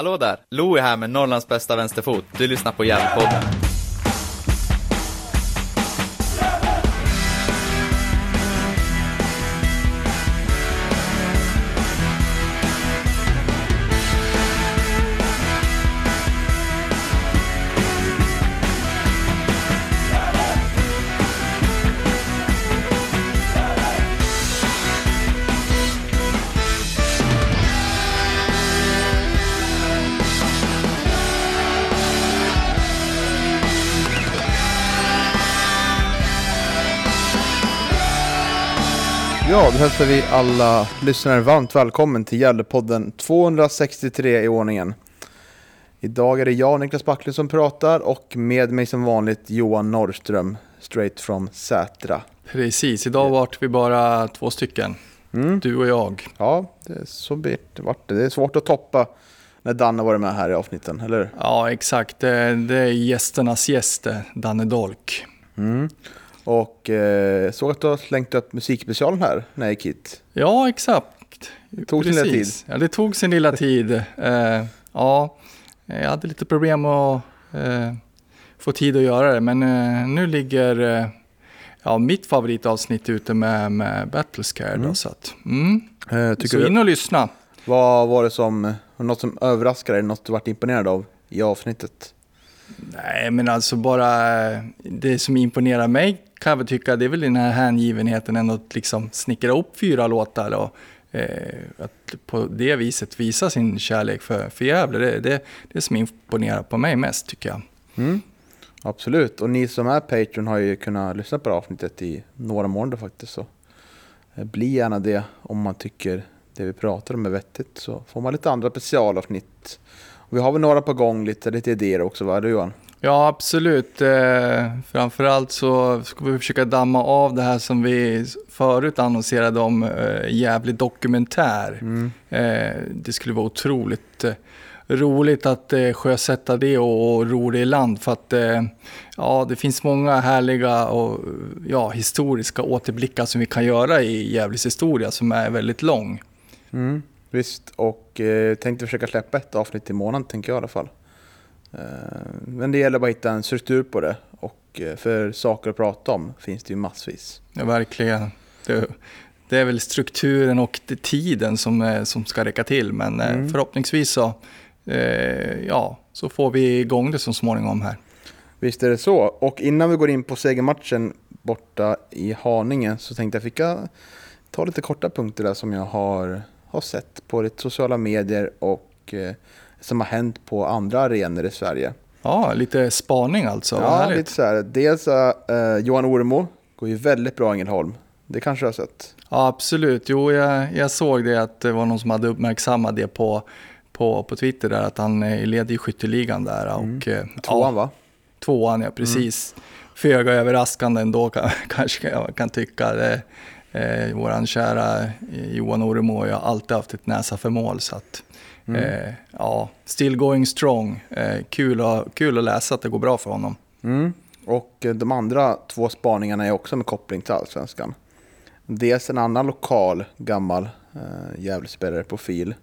Hallå där! Louie här med Norrlands bästa vänsterfot. Du lyssnar på Järnpodden. Hälsar vi alla lyssnare varmt välkommen till Gällepodden 263 i ordningen. Idag är det jag, Niklas Backlund, som pratar och med mig som vanligt Johan Norrström, straight from Sätra. Precis, idag vart vi bara två stycken. Mm. Du och jag. Ja, det är så det vart det. Det är svårt att toppa när Danne varit med här i avsnitten, eller? Ja, exakt. Det, är gästernas gäst, eh, Danne Dolk. Mm. Och eh, såg att du har slängt upp musikspecialen här när jag gick hit. Ja, exakt. Det tog sin lilla tid. Ja, det tog sin lilla tid. Eh, ja, jag hade lite problem att eh, få tid att göra det, men eh, nu ligger eh, ja, mitt favoritavsnitt ute med, med Battlescare. Mm. Då, så att, mm. Eh, så du, in och lyssna. vad var det som, något som överraskade dig, något du varit imponerad av i avsnittet? Nej, men alltså bara eh, det som imponerar mig kan jag väl tycka, det är väl den här hängivenheten ändå att liksom snickra upp fyra låtar och eh, att på det viset visa sin kärlek för, för Gävle. Det, det, det som imponerar på mig mest tycker jag. Mm. Absolut, och ni som är Patreon har ju kunnat lyssna på det här avsnittet i några månader faktiskt. Så eh, bli gärna det om man tycker det vi pratar om är vettigt. Så får man lite andra specialavsnitt. Vi har väl några på gång, lite, lite idéer också, va? Du Johan? Ja, absolut. Eh, framförallt så ska vi försöka damma av det här som vi förut annonserade om, eh, jävligt dokumentär. Mm. Eh, det skulle vara otroligt eh, roligt att eh, sjösätta det och, och ro det i land för att eh, ja, det finns många härliga och ja, historiska återblickar som vi kan göra i Gävles historia som är väldigt lång. Mm. Visst, och eh, tänkte försöka släppa ett avsnitt i månaden, tänker jag i alla fall. Eh, men det gäller bara att hitta en struktur på det. Och eh, för saker att prata om finns det ju massvis. Ja, verkligen. Det, det är väl strukturen och tiden som, som ska räcka till men Mm. förhoppningsvis så, ja, så får vi igång det så småningom här. Visst är det så. Och innan vi går in på segermatchen borta i Haninge så tänkte jag fick jag ta lite korta punkter där som jag har, har sett på lite sociala medier och eh, som har hänt på andra arenor i Sverige. Ja, lite spaning alltså. Ja, härligt. lite så här. Dels eh, Johan Oremo går ju väldigt bra i Ängelholm. Det kanske du har sett? Ja, absolut. Jo, jag, jag såg det att det var någon som hade uppmärksammat det på, på, på Twitter där, att han eh, leder i skytteligan där. Och, eh, Mm. Tvåan ja, va? Tvåan, ja precis. Föga överraskande ändå kan, kanske jag kan tycka. Det, eh, våran kära eh, Johan Oremo har alltid haft ett näsa för mål. Så att, Mm. eh, ja, still going strong. Eh, kul, att, kul att läsa att det går bra för honom. Mm. Och eh, de andra två spaningarna är också med koppling till Allsvenskan. Dels en annan lokal gammal eh, Gävlespelare profil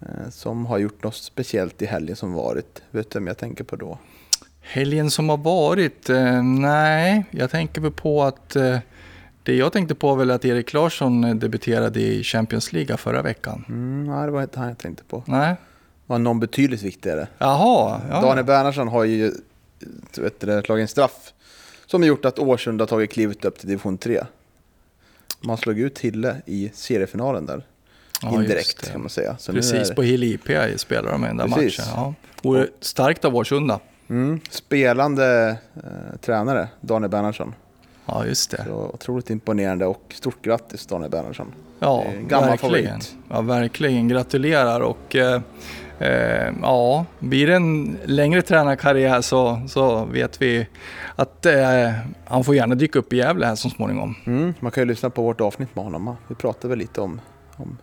eh, som har gjort något speciellt i helgen som varit. Vet du vem jag tänker på då? Helgen som har varit? Eh, nej, jag tänker väl på att eh, det jag tänkte på var väl att Erik Larsson eh, debuterade i Champions League förra veckan. Mm, nej, det var inte han jag tänkte på. Nej, Det var någon betydligt viktigare. jaha. Ja. Daniel Bernhardsson har ju du vet, det, slagit en straff som har gjort att Årsunda har tagit klivet upp till division 3. Man slog ut Hille i seriefinalen där. Ja, Indirekt kan man säga. Så Precis, är- på Hill IP spelar de i den där Precis. matchen. Ja. Vore starkt av Årsunda. Mm, spelande eh, tränare, Daniel Bernhardsson. Ja, just det. Så otroligt imponerande och stort grattis Daniel Bernhardsson. Ja, gammal verkligen. favorit. Ja, verkligen. Gratulerar och eh, eh, ja, blir det en längre tränarkarriär så, så vet vi att eh, han får gärna dyka upp i Gävle här så småningom. Mm, man kan ju lyssna på vårt avsnitt med honom. Vi pratade väl lite om, om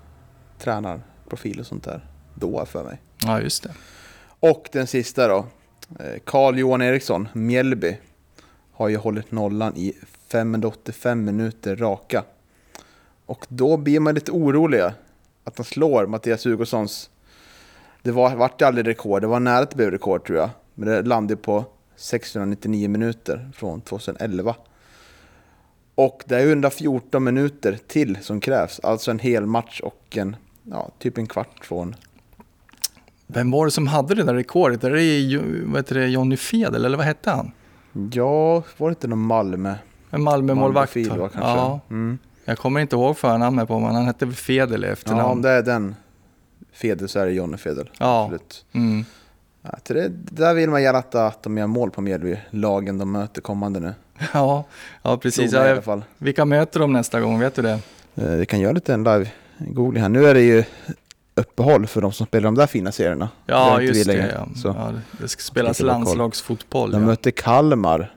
tränarprofil och sånt där då för mig. Ja, just det. Och den sista då. eh, Carl Johan Eriksson, Mjällby. Har ju hållit nollan i 585 minuter raka. Och då blir man lite orolig att han slår Mattias Hugossons det var, vart aldrig rekord, det var nära att det blev rekord tror jag. Men det landade på 699 minuter från 2011. Och det är 114 minuter till som krävs, alltså en hel match och en, ja, typ en kvart från Vem var det som hade det där rekordet? Är det, vad heter det Johnny Fedel, eller vad hette han? Ja, var det inte någon Malmö? En Malmö-målvakt. Ja, Mm. jag kommer inte ihåg förnamnet på men han hette Fedel i Ja, efternamn. om det är den Fedel så är det Jonny Fedel. Ja. Absolut. Mm. Ja, det, där vill man gärna att, att de gör mål på Mjällby, lagen de möter kommande nu. ja, ja, precis. Man i alla Ja, fall. vilka möter de nästa gång? Vet du det? Eh, Vi kan göra lite en live googling här. Nu är det ju uppehåll för de som spelar de där fina serierna. Ja, just det. Ja. Så. Ja, det- ska spelas landslagsfotboll. De Ja. möter Kalmar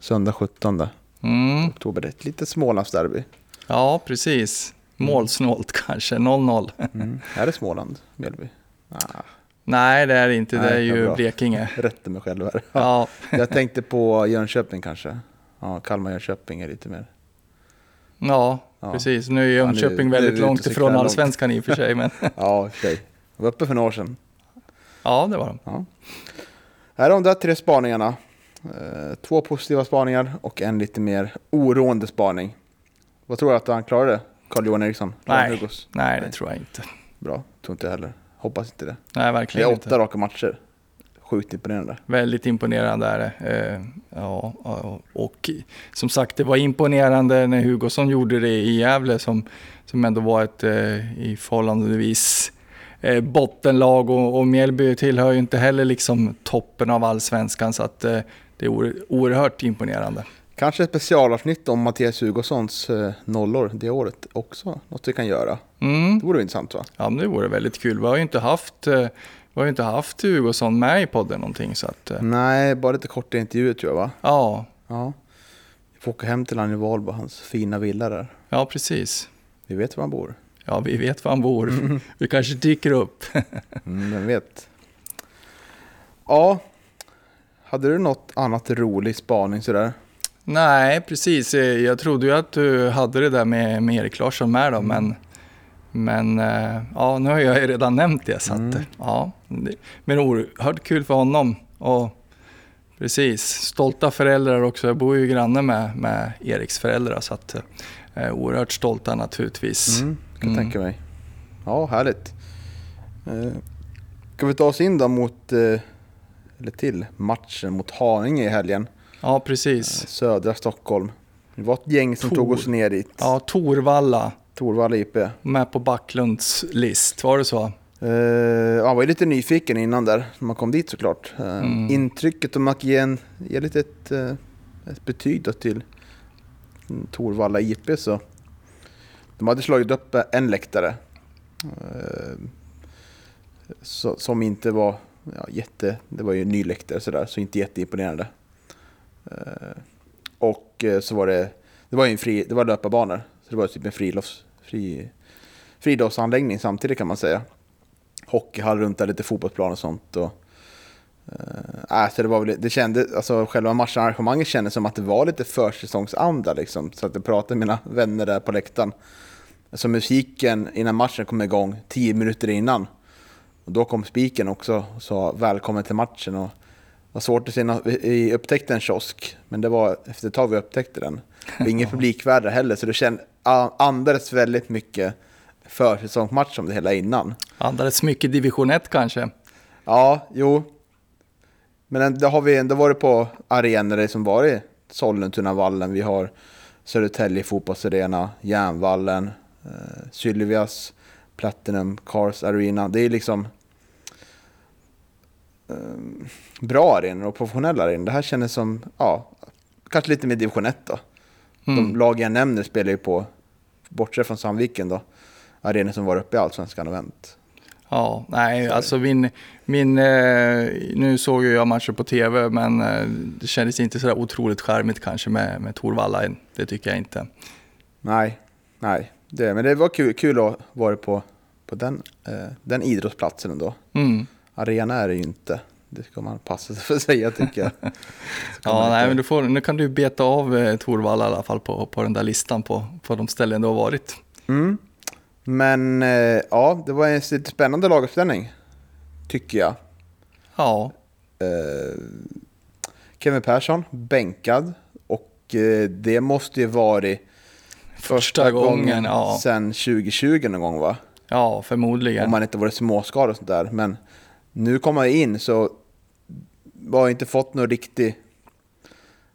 söndag 17 Mm. oktober. Det är ett litet Smålandsderby. ja, precis. Målsnålt kanske, 0-0. Mm. är det Småland, Mjällby? Ah, Nej, det är det inte. Det Nej, är ju bra. Blekinge. rätte mig själv här. Ja, Jag tänkte på Jönköping kanske. Ja, Kalmar-Jönköping är lite mer. ja, Ja. precis. Nu är Ja, nu- Jönköping nu är väldigt långt ifrån allsvenskan i och för sig. Men Ja, sig. Jag var uppe för några år sedan. ja, det var de. Ja. Här är de där tre spaningarna. Eh, två positiva spaningar och en lite mer oroande spaning. Vad tror du att han klarar det? Carl-Johan Eriksson? Nej. Hugos? Nej, det Nej. tror jag inte. Bra, tror inte jag heller. Hoppas inte det. Nej, Det verkligen är inte. åtta raka matcher. Sjukt imponerande. Väldigt imponerande är det. Eh, ja, och som sagt, det var imponerande när Hugosson gjorde det i Gävle som, som ändå var ett eh, i förhållandevis bottenlag och, och Mjällby tillhör ju inte heller liksom toppen av allsvenskan så att det är oer- oerhört imponerande. Kanske ett specialavsnitt om Mattias Hugossons eh, nollor det året också. Något vi kan göra. Mm. Det vore intressant va? Ja, det vore väldigt kul. Vi har ju inte haft, eh, vi har inte haft Hugosson med i podden någonting så att eh, Nej, bara lite korta intervjuer tror jag va? ja, Ja. Vi får åka hem till han i Valbo, hans fina villa där. ja precis. Vi vet var han bor. Ja, vi vet var han bor. Vi kanske dyker upp. Mm, vem vet. Ja, hade du något annat rolig spaning sådär? Nej, precis. Eh, Jag trodde ju att du hade det där med, med Erik Larsson med då, men, men eh, ja, nu har jag ju redan nämnt det. Så att, Mm. ja, men oerhört kul för honom. Och precis, stolta föräldrar också. Jag bor ju granne med, med Eriks föräldrar, så att, eh, oerhört stolta naturligtvis. Mm, kan Mm. tänka mig. Ja, härligt. Eh, Ska vi ta oss in då mot, eh, eller till matchen mot Haninge i helgen? Ja, Eh, precis. Södra Stockholm. Det var ett gäng som Tor. tog oss ner dit. Ja, Torvalla Torvalla IP. med på Backlunds list, var det så? Uh, jag var lite nyfiken innan där, när man kom dit såklart. Eh, Mm. Intrycket om kan ge, en, ge lite ett, eh, ett betyg då till Torvalla IP så. De hade slagit upp en läktare. eh, så, som inte var ja, jätte, det var ju en ny läktare sådär, så inte jätteimponerande. Eh, och eh, så var det, det var ju en fri, det var löparbanor. Så det var typ en frilufts, fri, friidrottsanläggning samtidigt kan man säga hockeyhall runt där, lite fotbollsplan och sånt. Och, eh, äh, så det var väl, det kände, alltså själva matcharrangemanget kändes som att det var lite försäsongsanda liksom. Så att jag pratade med mina vänner där på läktaren. Så musiken innan matchen kom igång, tio minuter innan. Och då kom spiken också och sa välkommen till matchen. Och det var svårt att se, nå- vi upptäckte en kiosk, men det var efter ett tag vi upptäckte den. Och ingen publikvärde heller, så det känd, andades väldigt mycket försäsongsmatch om det hela innan. Andades mycket division 1 kanske? Ja, jo. Men det har vi ändå varit på arenor som varit Sollentunavallen, vi har Södertälje fotbollsarena, Järnvallen, eh, Sylvias, Platinum, Cars Arena. Det är liksom eh, bra arenor och professionella arenor. Det här kändes som, ja, kanske lite mer division 1 då. De Mm. lag jag nämner spelar ju på, bortsett från Sandviken då, arenor som var uppe i Allsvenskan och vänt. Ja, nej, alltså min, min eh, nu såg jag matcher på tv, men eh, det kändes inte så där otroligt charmigt kanske med, med Torvalla. Det tycker jag inte. Nej, nej. Det, men det var kul, kul att vara på, på den, eh, den idrottsplatsen ändå. Mm. Arena är det ju inte. Det ska man passa sig för att säga tycker jag. Ja, nej, men du får, nu kan du beta av eh, Torvalla i alla fall på, på den där listan på, på de ställen du har varit. mm. Men eh, ja, det var en lite spännande laguppställning. tycker jag. Ja, Eh, Kevin Persson, bänkad. Och eh, det måste ju varit Första gången, ja. sen 2020 någon gång va? Ja förmodligen. Om man inte varit småskadad och sånt där. Men nu kom han in så har jag inte fått någon riktig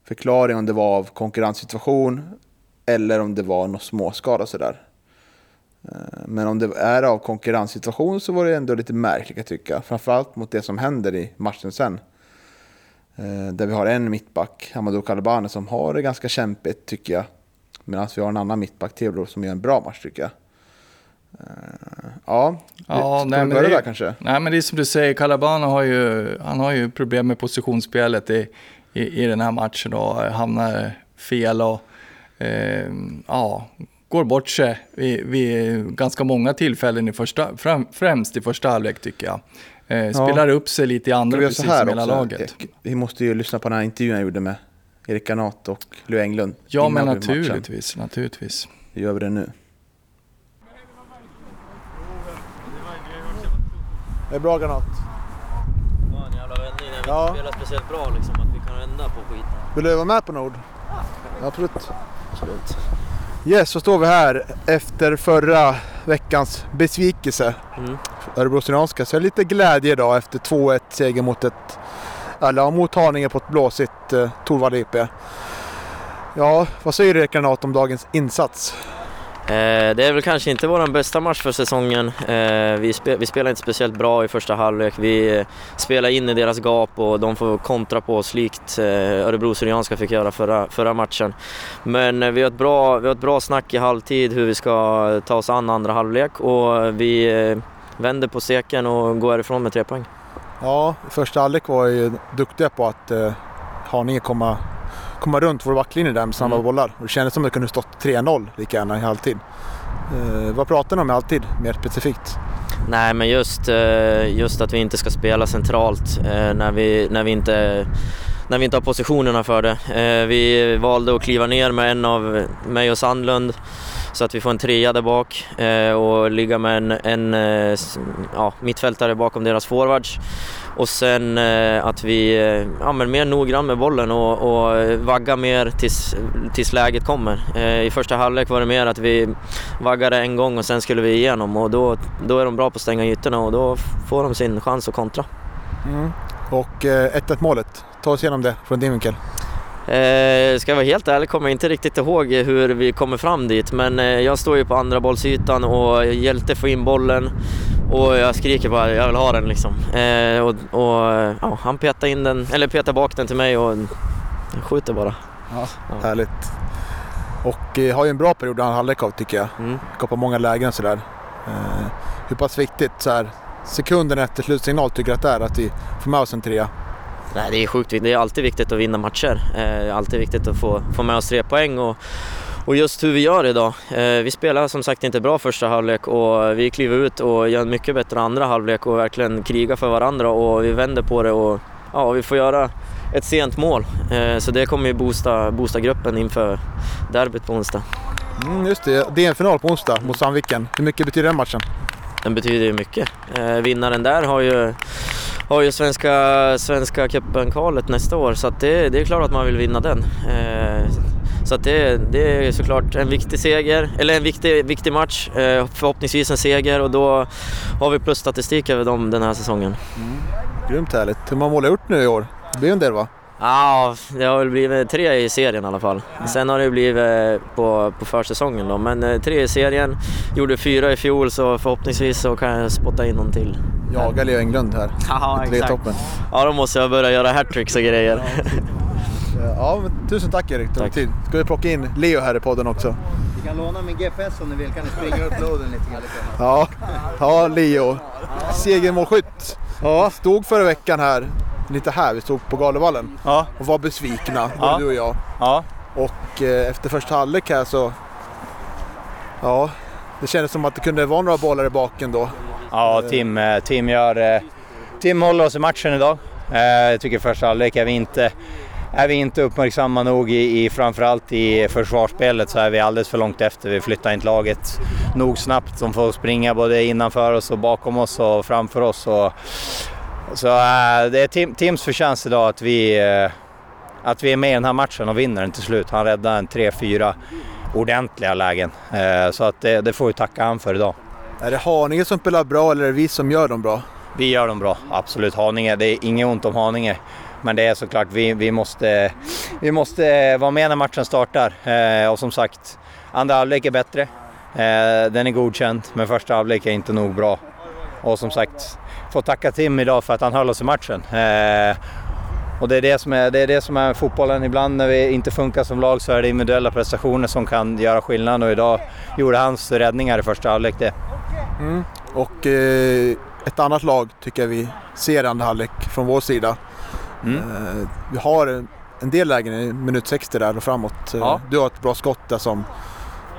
förklaring om det var av konkurrenssituation eller om det var någon småskada och sådär. Eh, men om det är av konkurrenssituation så var det ändå lite märkligt kan jag tycka. Framförallt mot det som händer i matchen sen. Eh, där vi har en mittback, Amadou Kalabane, som har det ganska kämpigt tycker jag. Medan vi har en annan mittback, Teodor, som gör en bra match tycker jag. Eh, Ja, Ja, ska nej, vi men börja det- där kanske? Nej, men det är som du säger, Calabano har ju, han har ju problem med positionsspelet i, i, i den här matchen och hamnar fel och eh, ja, går bort sig vid, vid ganska många tillfällen i första, fram, främst i första halvlek tycker jag. Eh, spelar upp sig lite i andra precis som hela laget. Vi måste ju lyssna på den här intervjun jag gjorde med Erik Granat och Lou Englund. Ja, men naturligtvis, naturligtvis. Då gör vi det nu. Det är bra Granat. Ja, en jävla vändning när vi Ja. inte spelar speciellt bra liksom, att vi kan vända på skiten. Vill du vara med på Nord? Absolut. Yes, så står vi här efter förra veckans besvikelse. Mm. Örebro Syrianska. Så är det lite glädje idag efter 2-1 seger mot ett, eller mot Haninge på ett blåsigt eh, Torvald IP. Ja, vad säger du Granat om dagens insats? Eh, det är väl kanske inte vår bästa match för säsongen. Eh, vi, spe, vi spelar inte speciellt bra i första halvlek. Vi eh, spelar in i deras gap och de får kontra på oss likt Örebro Syrianska fick göra förra, förra matchen. Men vi, har ett bra, vi har ett bra snack i halvtid hur vi ska ta oss an andra halvlek och vi vänder på steken och går härifrån med tre poäng. Ja, första halvlek var ju duktiga på att eh, Haninge komma, komma runt vår backlinje där med snabba Mm. bollar. Och det kändes som att det kunde stått 3-0 lika gärna i halvtid. Eh, vad pratar ni om i halvtid mer specifikt? Nej, men just, eh, just att vi inte ska spela centralt eh, när vi, när vi inte när vi inte har positionerna för det. Eh, Vi valde att kliva ner med en av mig och Sandlund så att vi får en trea där bak eh, och ligga med en, en eh, ja, mittfältare bakom deras forwards. Och sen eh, att vi eh, ja, men mer noggrann med bollen och, och vagga mer tills, tills läget kommer. Eh, I första halvlek var det mer att vi vaggade en gång och sen skulle vi igenom och då, då är de bra på att stänga ytorna och då får de sin chans att kontra. Mm. Och eh, 1-1 målet, ta oss igenom det från din vinkel. Eh, ska jag vara helt ärlig kommer jag inte riktigt ihåg hur vi kommer fram dit men eh, jag står ju på andra bollsytan och Hjälte får in bollen och jag skriker bara jag vill ha den liksom. Eh, och och ja, han petar in den, eller petar bak den till mig och skjuter bara. Ja. Härligt. Och eh, har ju en bra period andra halvlek av tycker jag. Mm. Skapar många lägen sådär. Eh, hur pass viktigt så här, sekunden efter slutsignal tycker du att det är att vi får med oss en trea? Nej, det är sjukt viktigt. Det är alltid viktigt att vinna matcher. Eh, Det är alltid viktigt att få, få med oss tre poäng. Och, och just hur vi gör idag. Eh, Vi spelar som sagt inte bra första halvlek och vi kliver ut och gör en mycket bättre andra halvlek och verkligen krigar för varandra och vi vänder på det och ja, vi får göra ett sent mål. Eh, Så det kommer ju boosta, boosta gruppen inför derbyt på onsdag. Mm, just det, det är en final på onsdag mot Sandviken. Hur mycket betyder den matchen? Den betyder ju mycket. Eh, vinnaren där har ju, har ju Svenska, svenska cupen-kvalet nästa år så det, det är klart att man vill vinna den. Eh, så det, det är såklart en viktig seger, eller en viktig, viktig match. Eh, förhoppningsvis en seger och då har vi plusstatistik över dem den här säsongen. Grymt härligt. Hur många mål har du gjort nu i år? Det blir en del va? Ja, det har väl blivit tre i serien i alla fall. Sen har det blivit på, på försäsongen då, men eh, tre i serien. Gjorde fyra i fjol så förhoppningsvis så kan jag spotta in någon till. Jagar Leo Englund här. Ja, Tre i toppen. Ja, då måste jag börja göra hattricks och grejer. Ja, men tusen tack Erik. Tack. tid. Ska vi plocka in Leo här i podden också? Vi kan låna min GPS om ni vill, kan ni springa upp loaden lite grann? Ja, ja Leo. Segermålskytt. Ja, Stod förra veckan här, inte här, vi stod på Galevallen ja, och var besvikna, både Ja. du och jag. ja. Och eh, efter första halvlek här så... Ja, det kändes som att det kunde vara några bollar i baken då ja Tim, eh, Tim, gör, eh, Tim håller oss i matchen idag. Eh, jag tycker första halvlek är vi inte är vi inte uppmärksamma nog i, i framförallt i försvarsspelet så är vi alldeles för långt efter. Vi flyttar inte laget nog snabbt. De får springa både innanför oss och bakom oss och framför oss. Och, så äh, det är Tim, Tims förtjänst idag att vi, äh, att vi är med i den här matchen och vinner den till slut. Han räddade en 3-4 ordentliga lägen. Äh, så att det, det får vi tacka han för idag. Är det Haninge som spelar bra eller är det vi som gör dem bra? Vi gör dem bra, absolut. Haninge, det är inget ont om Haninge. Men det är såklart, vi, vi, måste, vi måste vara med när matchen startar. Eh, och som sagt, andra halvlek är bättre. Eh, den är godkänd, men första halvlek är inte nog bra. Och som sagt, får tacka Tim idag för att han höll oss i matchen. Eh, och det är det, som är, det är det som är fotbollen. Ibland när vi inte funkar som lag så är det individuella prestationer som kan göra skillnad och idag gjorde hans räddningar i första halvlek det. Mm. Och eh, ett annat lag tycker jag vi ser i andra halvlek från vår sida. Mm. Eh, vi har en del lägen i minut 60 där och framåt. Eh, ja. Du har ett bra skott där som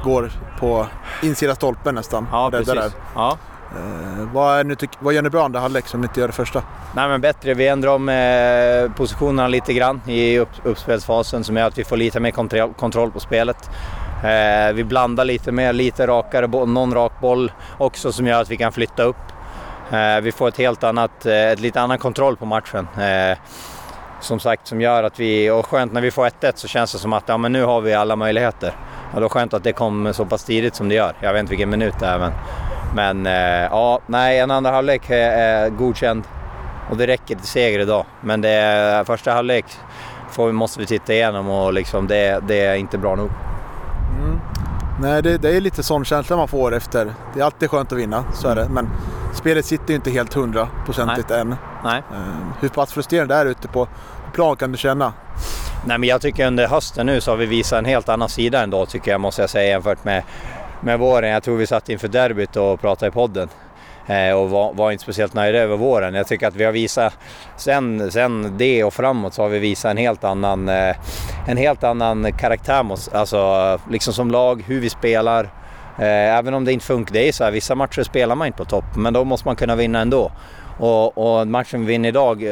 går på insida stolpen nästan. Ja, precis. Där. Ja. Eh, vad, nu vad gör ni bra andra halvlek som ni inte gör det första? Nej men bättre, vi ändrar om eh, positionerna lite grann i upp, uppspelsfasen som gör att vi får lite mer kontroll, kontroll på spelet. Eh, vi blandar lite mer, lite rakare, någon rak boll också som gör att vi kan flytta upp. Eh, vi får ett helt annat, eh, ett lite annan kontroll på matchen. Eh, som sagt, som gör att vi, och skönt när vi får 1-1 så känns det som att ja, men nu har vi alla möjligheter. Ja, då skönt att det kom så pass tidigt som det gör. Jag vet inte vilken minut det är men, men eh, ja, nej, en andra halvlek är godkänd och det räcker till seger idag. Men det är, första halvlek får, måste vi titta igenom och liksom det, det är inte bra nog. Mm. Nej, det, det, är lite sån känsla man får efter. Det är alltid skönt att vinna, så är det. Men spelet sitter ju inte helt hundraprocentigt än. Nej. Ehm, hur pass frustrerande är det ute på plan kan du känna? Nej, men jag tycker under hösten nu så har vi visat en helt annan sida ändå tycker jag måste jag säga jämfört med, med våren. Jag tror vi satt inför derbyt och pratade i podden eh, och var, var, inte speciellt nöjda över våren. Jag tycker att vi har visat, sen, sen det och framåt så har vi visat en helt annan, eh, en helt annan karaktär, alltså liksom som lag, hur vi spelar. Eh, även om det inte funkar, det är så här, vissa matcher spelar man inte på topp, men då måste man kunna vinna ändå. Och, och matchen vi vinner idag,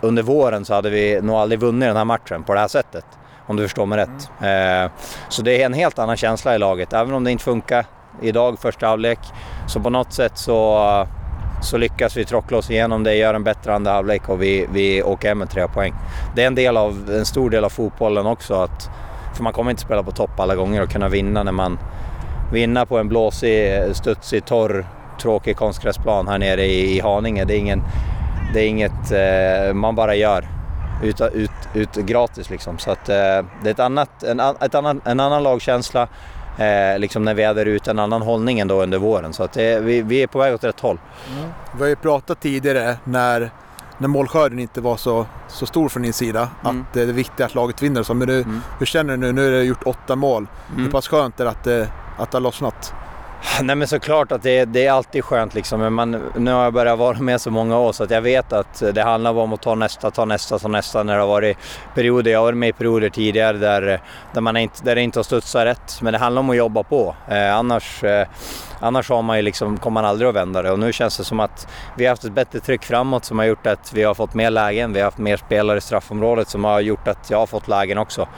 under våren så hade vi nog aldrig vunnit den här matchen på det här sättet. Om du förstår mig rätt. Mm. så det är en helt annan känsla i laget, även om det inte funkar idag, första halvlek. Så på något sätt så, så lyckas vi trockla oss igenom det, gör en bättre andra halvlek och vi, vi åker hem med tre poäng. Det är en, del av, en stor del av fotbollen också, att, för man kommer inte spela på topp alla gånger och kunna vinna när man vinner på en blåsig, studsig, torr, tråkig konstgräsplan här nere i, i Haninge. Det är, ingen, det är inget eh, man bara gör ut, ut, ut gratis liksom. Så att, eh, det är ett annat, en, ett annan, en annan lagkänsla eh, liksom när vi där ute, en annan hållning än då under våren. Så att det, vi, vi är på väg åt rätt håll. Mm. Vi har ju pratat tidigare när, när målskörden inte var så, så stor från din sida, mm. att det är viktigt att laget vinner. Så, men nu, mm. hur känner du nu? Nu har du gjort åtta mål. Hur mm. pass skönt är det att det, att det har lossnat? Nej men såklart att det, det är alltid skönt liksom. Men man, nu har jag börjat vara med så många år så att jag vet att det handlar om att ta nästa, ta nästa, ta nästa när det har varit perioder. Jag har varit med i perioder tidigare där, där, man inte, där det inte har studsat rätt. Men det handlar om att jobba på. Eh, annars, eh, annars har man ju liksom, kommer man aldrig att vända det. Och nu känns det som att vi har haft ett bättre tryck framåt som har gjort att vi har fått mer lägen. Vi har haft mer spelare i straffområdet som har gjort att jag har fått lägen också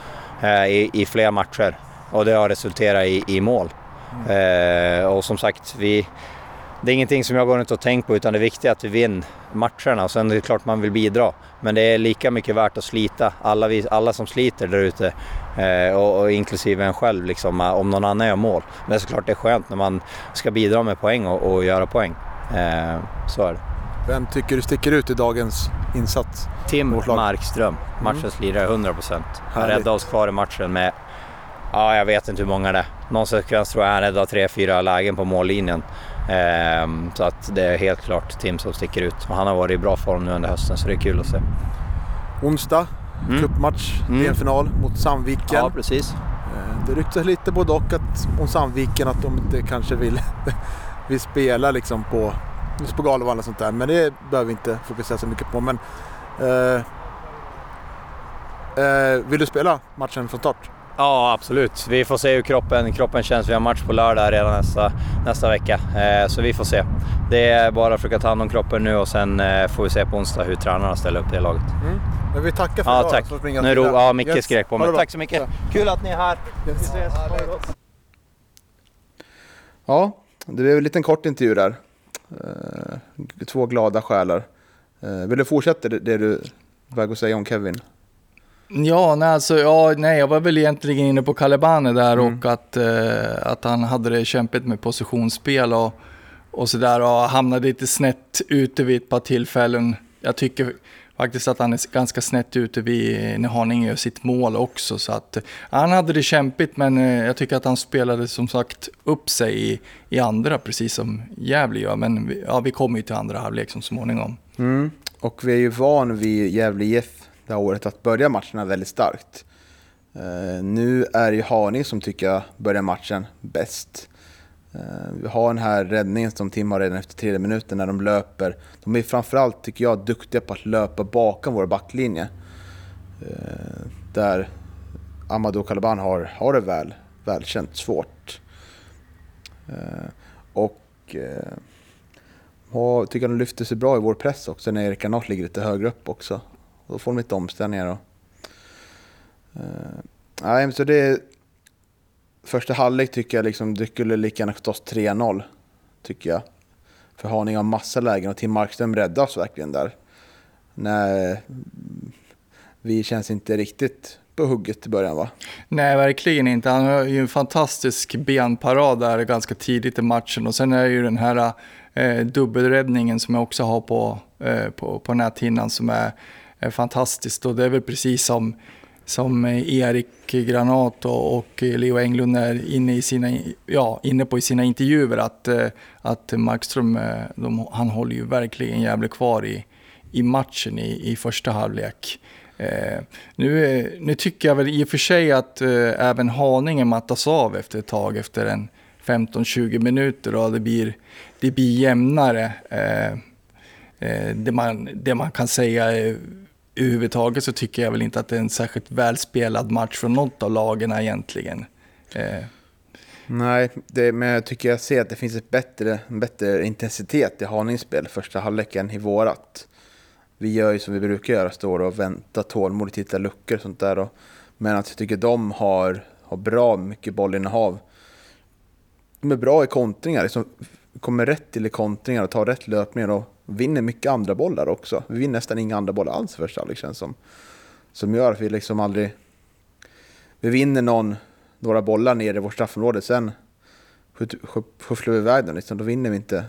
eh, i, i fler matcher. Och det har resulterat i, i mål. Eh, och som sagt, vi, det är ingenting som jag går runt och tänker på utan det viktiga är att vi vinner matcherna. Sen är det klart man vill bidra. Men det är lika mycket värt att slita, alla, vi, alla som sliter där ute. Eh, och, och, inklusive en själv liksom, om någon annan gör mål. Men det är såklart det är skönt när man ska bidra med poäng och, och göra poäng. Eh, så är det. Vem tycker du sticker ut i dagens insats? Tim Markström, matchens mm. lirare 100%. Han räddade oss kvar i matchen med Ja, jag vet inte hur många det är. Någon sekvens tror jag han räddade tre, fyra lägen på mållinjen. Ehm, så att det är helt klart Tim som sticker ut. Och han har varit i bra form nu under hösten så det är kul att se. Onsdag, mm. cupmatch, mm. final mot Sandviken. Ja, precis. Ehm, det ryktas lite både och att, om Sandviken att de inte kanske vill, vill spela liksom på, på Galovallen och sånt där. Men det behöver vi inte fokusera så mycket på. Men, eh, eh, vill du spela matchen från start? Ja, absolut. Vi får se hur kroppen, kroppen känns. Vi har match på lördag redan nästa, nästa vecka, eh, så vi får se. Det är bara att försöka ta hand om kroppen nu och sen eh, får vi se på onsdag hur tränarna ställer upp det laget. Mm. Men vi tackar för ja, idag. tack. så Nu ro, ja, Micke Yes. skrek på mig. Tack så mycket. Kul att ni är här. Vi Yes. ses. Ha det gott. Ja, det blev en liten kort intervju där. Eh, två glada själar. Vill du fortsätta det, det du var att säga om Kevin? Ja, nej, alltså, ja, nej, jag var väl egentligen inne på Calebane där Mm. och att, eh, att han hade det kämpigt med positionsspel och, och sådär och hamnade lite snett ute vid ett par tillfällen. Jag tycker faktiskt att han är ganska snett ute vid när Haninge gör sitt mål också. Så att, eh, han hade det kämpigt men eh, jag tycker att han spelade som sagt upp sig i, i andra precis som Gävle gör. Men ja, vi kommer ju till andra halvlek så småningom. Mm. Och vi är ju van vid Gävle IF det här året att börja matcherna väldigt starkt. Eh, nu är det ju Haninge som tycker jag börjar matchen bäst. Eh, vi har den här räddningen som Tim har redan efter tredje minuten när de löper. De är framförallt, tycker jag, duktiga på att löpa bakom vår backlinje. Eh, där Amadou Kalaban har, har det väl, välkänt svårt. Och jag tycker de lyfter sig bra i vår press också när Erik Arnott ligger lite högre upp också. Då får de lite omställningar. Och, uh, nej, så det första halvlek tycker jag liksom, det skulle lika gärna stått 3-0. Tycker jag. För Haninge har massa lägen och Tim Markström räddas verkligen där. Nej, vi känns inte riktigt på hugget i början va? Nej, verkligen inte. Han har ju en fantastisk benparad där ganska tidigt i matchen och sen är det ju den här eh, dubbelräddningen som jag också har på, eh, på, på näthinnan som är, är fantastiskt och det är väl precis som, som Erik Granat och, och Leo Englund är inne, i sina, ja, inne på i sina intervjuer att, eh, att Markström, eh, de, han håller ju verkligen jävligt kvar i, i matchen i, i första halvlek. Eh, nu, eh, nu tycker jag väl i och för sig att eh, även Haninge mattas av efter ett tag, efter en 15-20 minuter och det blir, det blir jämnare. Eh, eh, det, man, det man kan säga är, överhuvudtaget så tycker jag väl inte att det är en särskilt välspelad match från något av lagen egentligen. Eh, Nej, det, men jag tycker jag ser att det finns ett bättre, en bättre intensitet i Haninges spel första halvleken i vårat. Vi gör ju som vi brukar göra, står och väntar tålmodigt, hittar luckor och sånt där. Och, men att jag tycker de har, har bra mycket bollinnehav. De är bra i kontringar, liksom, kommer rätt till i kontringar och tar rätt löpningar och vinner mycket andra bollar också. Vi vinner nästan inga andra bollar alls första halvlek känns som. Som gör att vi liksom aldrig... Vi vinner någon, några bollar nere i vårt straffområde, sen skyfflar vi iväg den, liksom, då vinner vi inte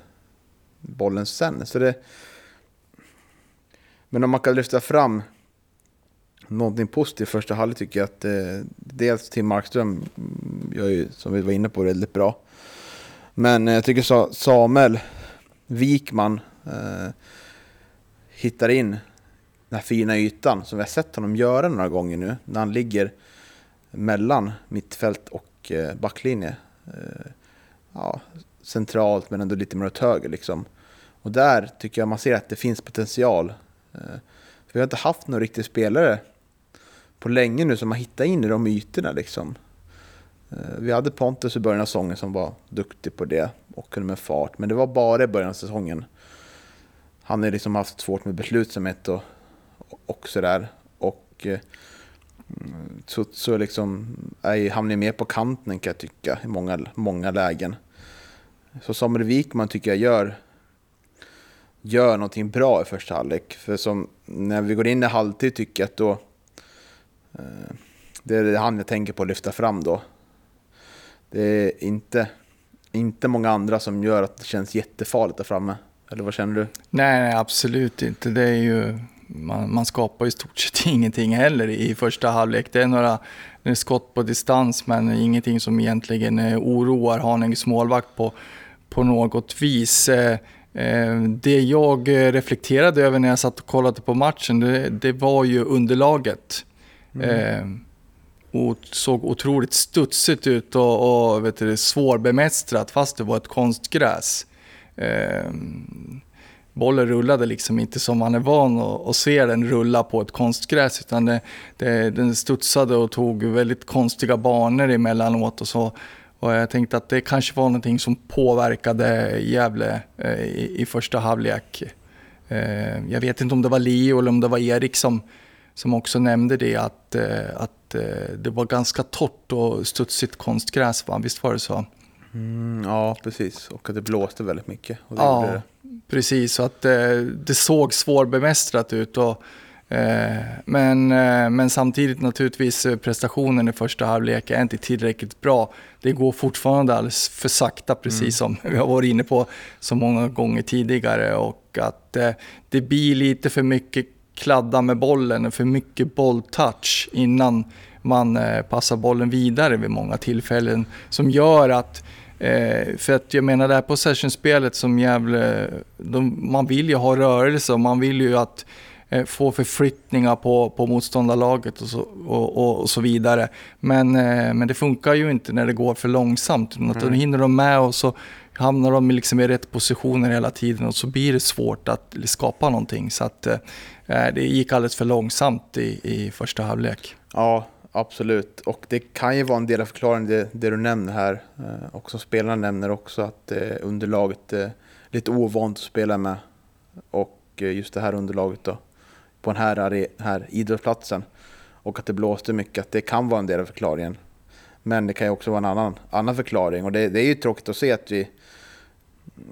bollen sen. Så det, men om man kan lyfta fram någonting positivt i första halvlek tycker jag att eh, dels Tim Markström gör ju, som vi var inne på, väldigt bra. Men eh, jag tycker så, Samuel Wikman eh, hittar in den här fina ytan som vi har sett honom göra några gånger nu. När han ligger mellan mittfält och eh, backlinje. Eh, ja, centralt men ändå lite mer åt höger liksom. Och där tycker jag man ser att det finns potential. Eh, för vi har inte haft någon riktig spelare på länge nu som har hittat in i de ytorna liksom. Eh, vi hade Pontus i början av säsongen som var duktig på det och kunde med fart. Men det var bara i början av säsongen. Han har liksom haft svårt med beslutsamhet och, och sådär. Och eh, så, så liksom är, hamnar jag mer på kanten kan jag tycka i många, många lägen. Så Samuel Wikman tycker jag gör, gör någonting bra i första halvlek. För som när vi går in i halvtid tycker jag att då eh, det är han jag tänker på att lyfta fram då. Det är inte, inte många andra som gör att det känns jättefarligt där framme. Eller vad känner du? Nej, nej absolut inte. Det är ju, man, man skapar i stort sett ingenting heller i första halvlek. Det är några det är skott på distans, men ingenting som egentligen oroar Haninges målvakt på, på något vis. Det jag reflekterade över när jag satt och kollade på matchen, det, det var ju underlaget. Mm. Och såg otroligt studsigt ut och, och vet du, svårbemästrat fast det var ett konstgräs. Ehm, bollen rullade liksom inte som man är van att, att se den rulla på ett konstgräs utan det, det, den studsade och tog väldigt konstiga banor emellanåt och så. Och jag tänkte att det kanske var någonting som påverkade Gävle eh, i, i första halvlek. Eh, jag vet inte om det var Leo eller om det var Erik som, som också nämnde det att, eh, att eh, det var ganska torrt och studsigt konstgräs. Va? Visst var det så? Mm, ja, precis. Och att det blåste väldigt mycket. Ja, gjorde precis. Så att eh, det såg svårbemästrat ut. Och, eh, men, eh, men samtidigt naturligtvis eh, prestationen i första halvlek är inte tillräckligt bra. Det går fortfarande alldeles för sakta, precis som vi har varit inne på så många gånger tidigare. Och att eh, det blir lite för mycket kladda med bollen och för mycket bolltouch innan man eh, passar bollen vidare vid många tillfällen. Som gör att Eh, för att jag menar det här possession-spelet som Gävle, de, man vill ju ha rörelse och man vill ju att eh, få förflyttningar på, på motståndarlaget och så, och, och, och så vidare. Men, eh, men det funkar ju inte när det går för långsamt. Att Då hinner de med och så hamnar de liksom i rätt positioner hela tiden och så blir det svårt att skapa någonting. Så att eh, det gick alldeles för långsamt i, i första halvlek. Ja, absolut. Och det kan ju vara en del av förklaringen, det, det du nämner här. Eh, och som spelarna nämner också, att eh, underlaget är lite ovant att spela med. Och eh, just det här underlaget då, på den här, här idrottsplatsen. Och att det blåste mycket, att det kan vara en del av förklaringen. Men det kan ju också vara en annan, annan förklaring. Och det, det är ju tråkigt att se att vi,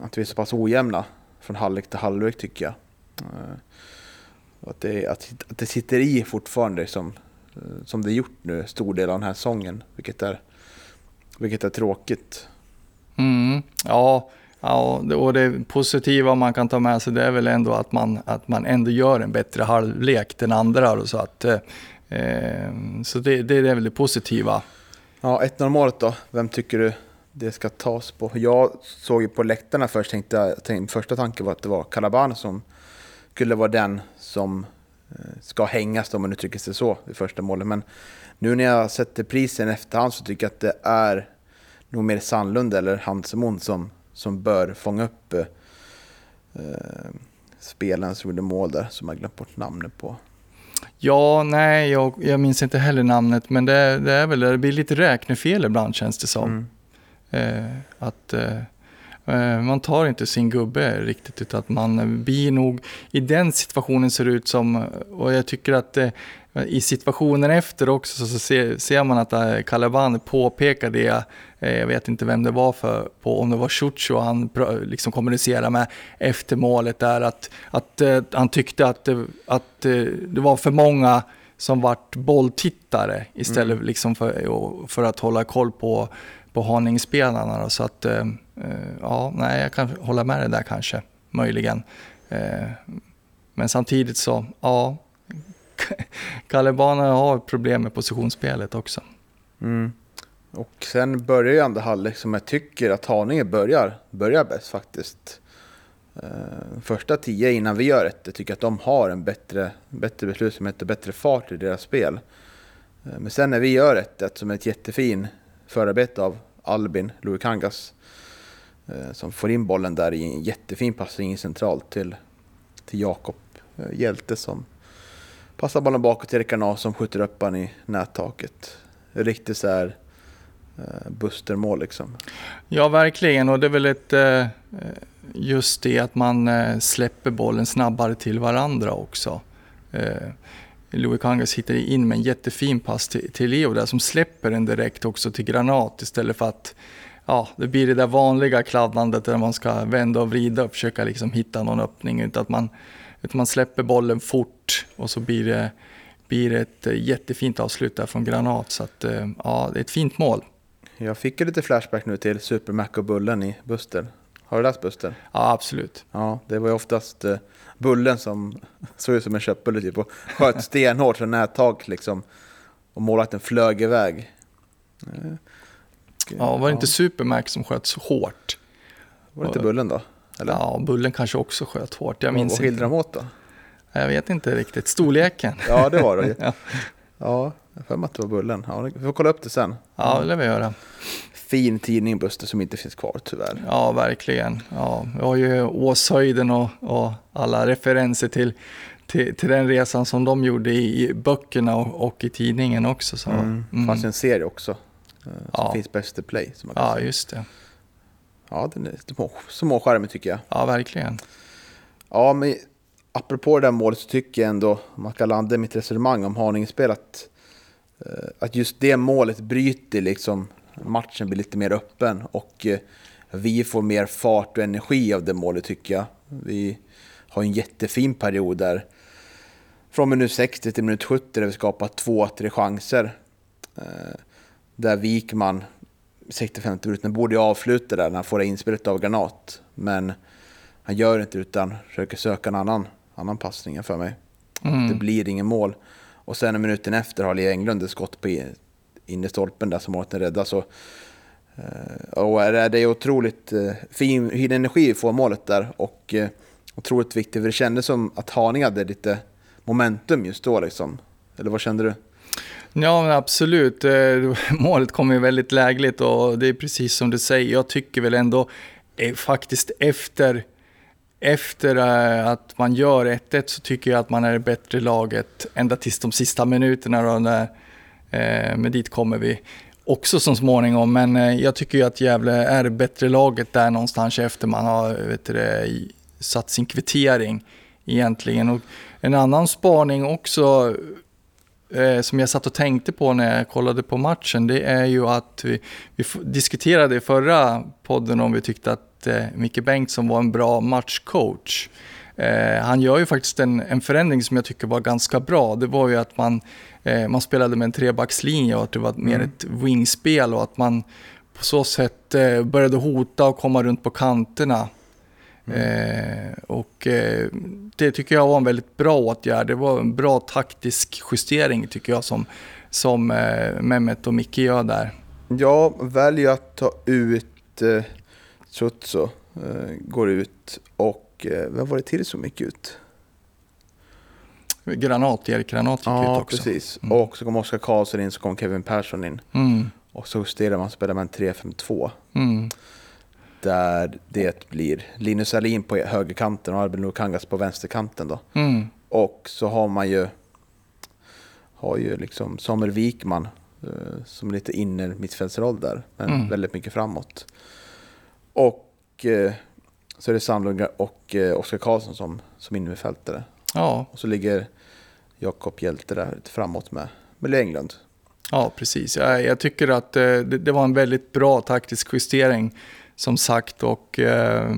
att vi är så pass ojämna från halvlek till halvlek tycker jag. Att det, att, att det sitter i fortfarande som, som det gjort nu stor del av den här säsongen. Vilket är, vilket är tråkigt. Mm, ja, ja, och det positiva man kan ta med sig det är väl ändå att man, att man ändå gör en bättre halvlek den andra. då, Så, att, eh, eh, så det, det är väl det positiva. Ja, 1-0 målet då. Vem tycker du det ska tas på? Jag såg ju på läktarna först, tänkte tänkte, första tanken var att det var Calaban som skulle vara den som eh, ska hängas då, om man uttrycker sig så, i första målet. Men nu när jag sätter prisen efterhand så tycker jag att det är nog mer Sandlund eller Hansemon som, som bör fånga upp eh, eh, spelaren som gjorde mål där, som jag glömt bort namnet på. Ja, nej, jag, jag minns inte heller namnet, men det, det är väl, det blir lite räknefel ibland känns det som. Mm. Eh, att eh, eh, man tar inte sin gubbe riktigt utan att man blir nog i den situationen ser det ut som och jag tycker att eh, i situationen efter också så, ser, ser man att eh, Calaban påpekar det, eh, jag vet inte vem det var för, på, om det var Chucho han liksom kommunicerar med efter målet där att, att eh, han tyckte att, det, att eh, det var för många som vart bolltittare istället liksom för, för att hålla koll på på Haningespelarna. då. Så att, eh, eh, Eh, ja, nej, jag kan hålla med dig där kanske, möjligen. Eh, men samtidigt så, ja, Kalebana har problem med positionsspelet också. Mm. Och sen börjar ju andra halvlek som jag tycker att Haninge börjar, börjar bäst faktiskt. Eh, första tio innan vi gör ett, jag tycker att de har en bättre, bättre beslutsamhet och bättre fart i deras spel. Men sen när vi gör ett, ett som är ett jättefin förarbete av Albin Luikangas eh, Eh, som får in bollen där i en jättefin passning centralt till, till Jakob eh, Hjälte som passar bollen bakåt till Rickard som skjuter upp den i nättaket. Riktigt så här eh, Buster-mål liksom. Ja, verkligen. Och det är väl ett, just det att man släpper bollen snabbare till varandra också. Louis Kangas hittar in med en jättefin pass till, till Leo där som släpper den direkt också till Granat istället för att ja, det blir det där vanliga kladdandet där man ska vända och vrida och försöka liksom hitta någon öppning. Utan att man, utan man släpper bollen fort och så blir det, blir det ett eh, jättefint avslut där från Granat. Så att, eh, ja, det är ett fint mål. Jag fick ju lite flashback nu till Super Mac och Bullen i Buster. Har du läst Buster? Ja, absolut. Ja, det var ju oftast eh, Bullen som såg ut som en köttbulle typ och sköt stenhårt från nättaket liksom. Och målvakten flög iväg. Ja, var det inte Supermax som sköt så hårt? Var det inte Bullen då? Eller? Ja, Bullen kanske också sköt hårt. Jag minns Vad inte. de åt då? Jag vet inte riktigt. Storleken. Ja, det var det ju. Ja. Ja, Jag har att det var Bullen. Ja, vi får kolla upp det sen. Ja, det lär vi göra. Fin tidning Buster som inte finns kvar tyvärr. Ja, verkligen. Ja, vi har ju Åshöjden och, och alla referenser till, till, till den resan som de gjorde i böckerna och, och i tidningen också. Så, Mm. Det mm. fanns ju en serie också. Eh, Som Ja. finns på ST Play. Som man kan Ja, se. just det. ja, den är små, småskärmig tycker jag. Ja, verkligen. Ja, men apropå det där målet så tycker jag ändå, om man ska landa i mitt resonemang om Haninge-spel, att, eh, att just det målet bryter liksom matchen blir lite mer öppen och eh, vi får mer fart och energi av det målet tycker jag. Vi har en jättefin period där från minut 60 till minut 70 där vi skapar två, tre chanser. Där Wikman 65 minuten borde ju avsluta där när han får det inspelet av Granat. Men han gör inte det utan försöker söka en annan, annan passning för mig. Mm. Det blir ingen mål. Och sen en minuten efter har Lee Englund ett skott på in- inne stolpen där som målet räddar. Så, eh, och det är otroligt eh, fin, fin energi får målet där och eh, otroligt viktigt. För det kändes som att Haninge hade lite momentum just då liksom. Eller vad kände du? Ja, men absolut. Eh, målet kom ju väldigt lägligt och det är precis som du säger. Jag tycker väl ändå eh, faktiskt efter, efter eh, att man gör 1-1 så tycker jag att man är det bättre laget ända tills de sista minuterna. Då, när, men dit kommer vi också så småningom. Men jag tycker ju att Gävle är det bättre laget där någonstans efter man har vet du, satt sin kvittering egentligen. Och en annan spaning också eh, som jag satt och tänkte på när jag kollade på matchen, det är ju att vi, vi diskuterade i förra podden om vi tyckte att eh, Micke Bengtsson var en bra matchcoach. Eh, han gör ju faktiskt en, en förändring som jag tycker var ganska bra. Det var ju att man, eh, man spelade med en trebackslinje och att det var mer ett wingspel och att man på så sätt eh, började hota och komma runt på kanterna. Eh, och eh, det tycker jag var en väldigt bra åtgärd. Det var en bra taktisk justering tycker jag som, som eh, Mehmet och Micke gör där. Jag väljer att ta ut eh, eh, går ut och eh, vem var det till som gick ut? Granat, Erik Granat gick ut också. precis. Mm. Och så kom Oskar Karlsson in, så kom Kevin Persson in. Mm, Och så justerar man, spelar man 3-5-2. Där det blir Linus Alin på högerkanten och Albin Lukangas på vänsterkanten då. mm, Och så har man ju, har ju liksom Samuel Wikman eh, som lite inner mittfältsroll där, men Mm. väldigt mycket framåt. Och eh, så är det Sandlund och eh, Oskar Karlsson som, som innermittfältare. ja, Och så ligger Jakob Hjälte där lite framåt med, med Englund. ja, precis. Jag, jag tycker att det, det var en väldigt bra taktisk justering som sagt och eh,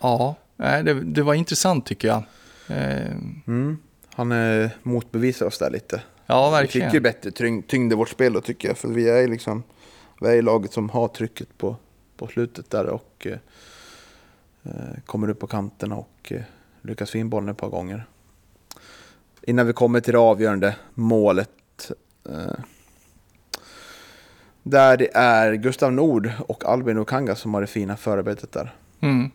ja, det, det var intressant tycker jag. Eh, Mm. Han eh, motbevisar oss där lite. ja, Vi verkligen. fick ju bättre tyngd, tyngd i vårt spel då tycker jag. För vi är ju liksom, vi är laget som har trycket på, på slutet där och eh, eh, kommer upp på kanterna och eh, lyckas få in bollen ett par gånger. Innan vi kommer till det avgörande målet. Eh, där det är Gustav Nord och Albin Okanga som har det fina förarbetet där. Mm,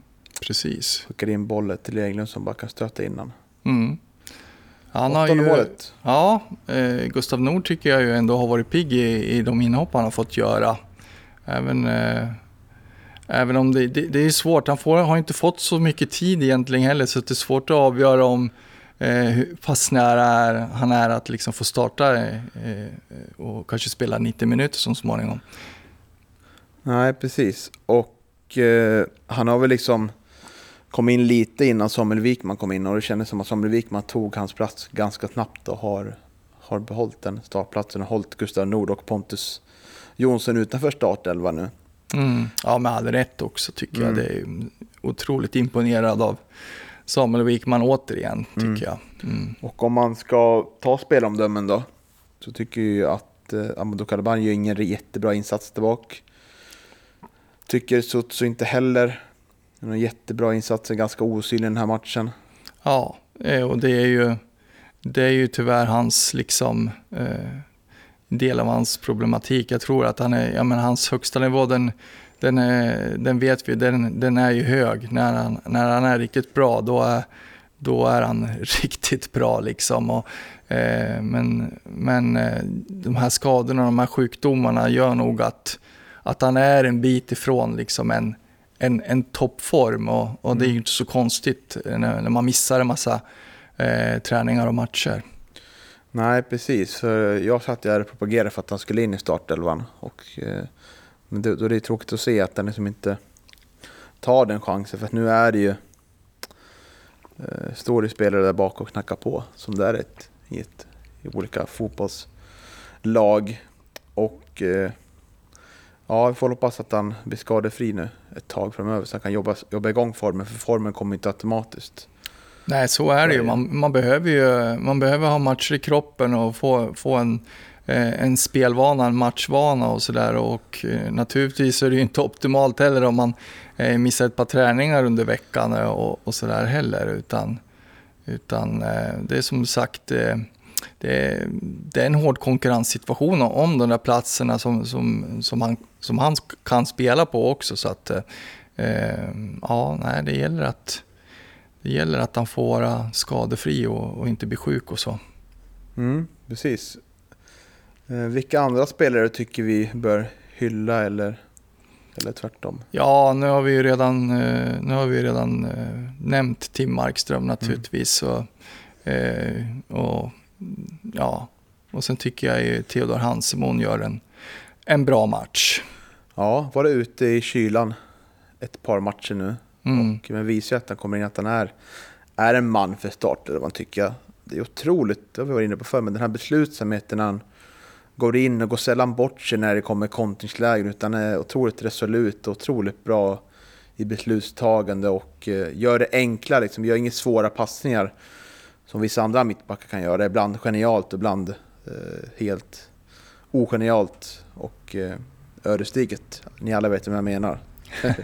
precis. Skickar in bollen till Englund som bara kan stöta innan. Mm. Han har ju, målet. Ja, eh, Gustav Nord tycker jag ju ändå har varit pigg i, i de inhopp han har fått göra. Även, eh, även om det, det, det är svårt, han får, har inte fått så mycket tid egentligen heller så det är svårt att avgöra om hur pass nära är, han är att liksom få starta eh, eh, och kanske spela 90 minuter så småningom. Nej, precis. Och eh, han har väl liksom kommit in lite innan Samuel Wikman kom in och det kändes som att Samuel Wikman tog hans plats ganska snabbt och har, har behållit den startplatsen och hållit Gustav Nord och Pontus Jonsson utanför startelva nu. Mm. Ja, med all rätt också tycker jag. Mm. Det är otroligt imponerad av Samuel Wikman återigen, tycker Mm. jag. Mm. Och om man ska ta spelomdömen då så tycker jag ju att eh, Amadou Karaban gör ingen jättebra insats tillbaka. Tycker Sutsu inte heller. En jättebra insats, är ganska osynlig i den här matchen. Ja, eh, och det är ju, det är ju tyvärr hans liksom eh, del av hans problematik. Jag tror att han är, ja men hans högsta nivå den, den, är, den vet vi, den, den är ju hög. När han, när han är riktigt bra då är, då är han riktigt bra liksom. Och, eh, men men eh, de här skadorna, de här sjukdomarna gör nog att, att han är en bit ifrån liksom en, en, en toppform och, och det är ju inte så konstigt när, när man missar en massa eh, träningar och matcher. Nej, precis. För jag satt där och propagerade för att han skulle in i startelvan. Och, eh, men då, då är det tråkigt att se att han liksom inte tar den chansen. För att nu är det ju... Eh, står det spelare där bak och knackar på. Som det är ett, i, ett, i olika fotbollslag. Och... Eh, ja, vi får hoppas att han blir skadefri nu ett tag framöver. Så han kan jobba, jobba igång formen. För formen kommer inte automatiskt. Nej, så är det ju. Man, man, behöver ju man behöver ha matcher i kroppen och få, få en, Eh, en spelvana, en matchvana och sådär. Och eh, naturligtvis är det ju inte optimalt heller om man eh, missar ett par träningar under veckan och, och sådär heller. Utan, utan det är som sagt, det, det, är en hård konkurrenssituation om de där platserna som, som, som, han, som han kan spela på också. Så att, ja, nej, det gäller att det gäller att han får vara skadefri och, och inte bli sjuk och så. Mm, precis. Eh, vilka andra spelare tycker vi bör hylla eller, eller tvärtom? Ja, nu har vi ju redan, eh, nu har vi redan eh, nämnt Tim Markström naturligtvis. Mm. Och, och, ja. och sen tycker jag ju Theodor Hansemon gör en, en bra match. Ja, var det ute i kylan ett par matcher nu. Mm. Och, men visar ju att han kommer in att han är, är en man för start, eller man tycker. Det är otroligt, det har vi varit inne på förr, men den här beslutsamheten han går in och går sällan bort sig när det kommer kontringslägen, utan är otroligt resolut och otroligt bra i beslutstagande och uh, gör det enkla, liksom, gör inga svåra passningar som vissa andra mittbackar kan göra. Ibland genialt, ibland uh, helt ogenialt och uh, ödesdigert. Ni alla vet vad jag menar.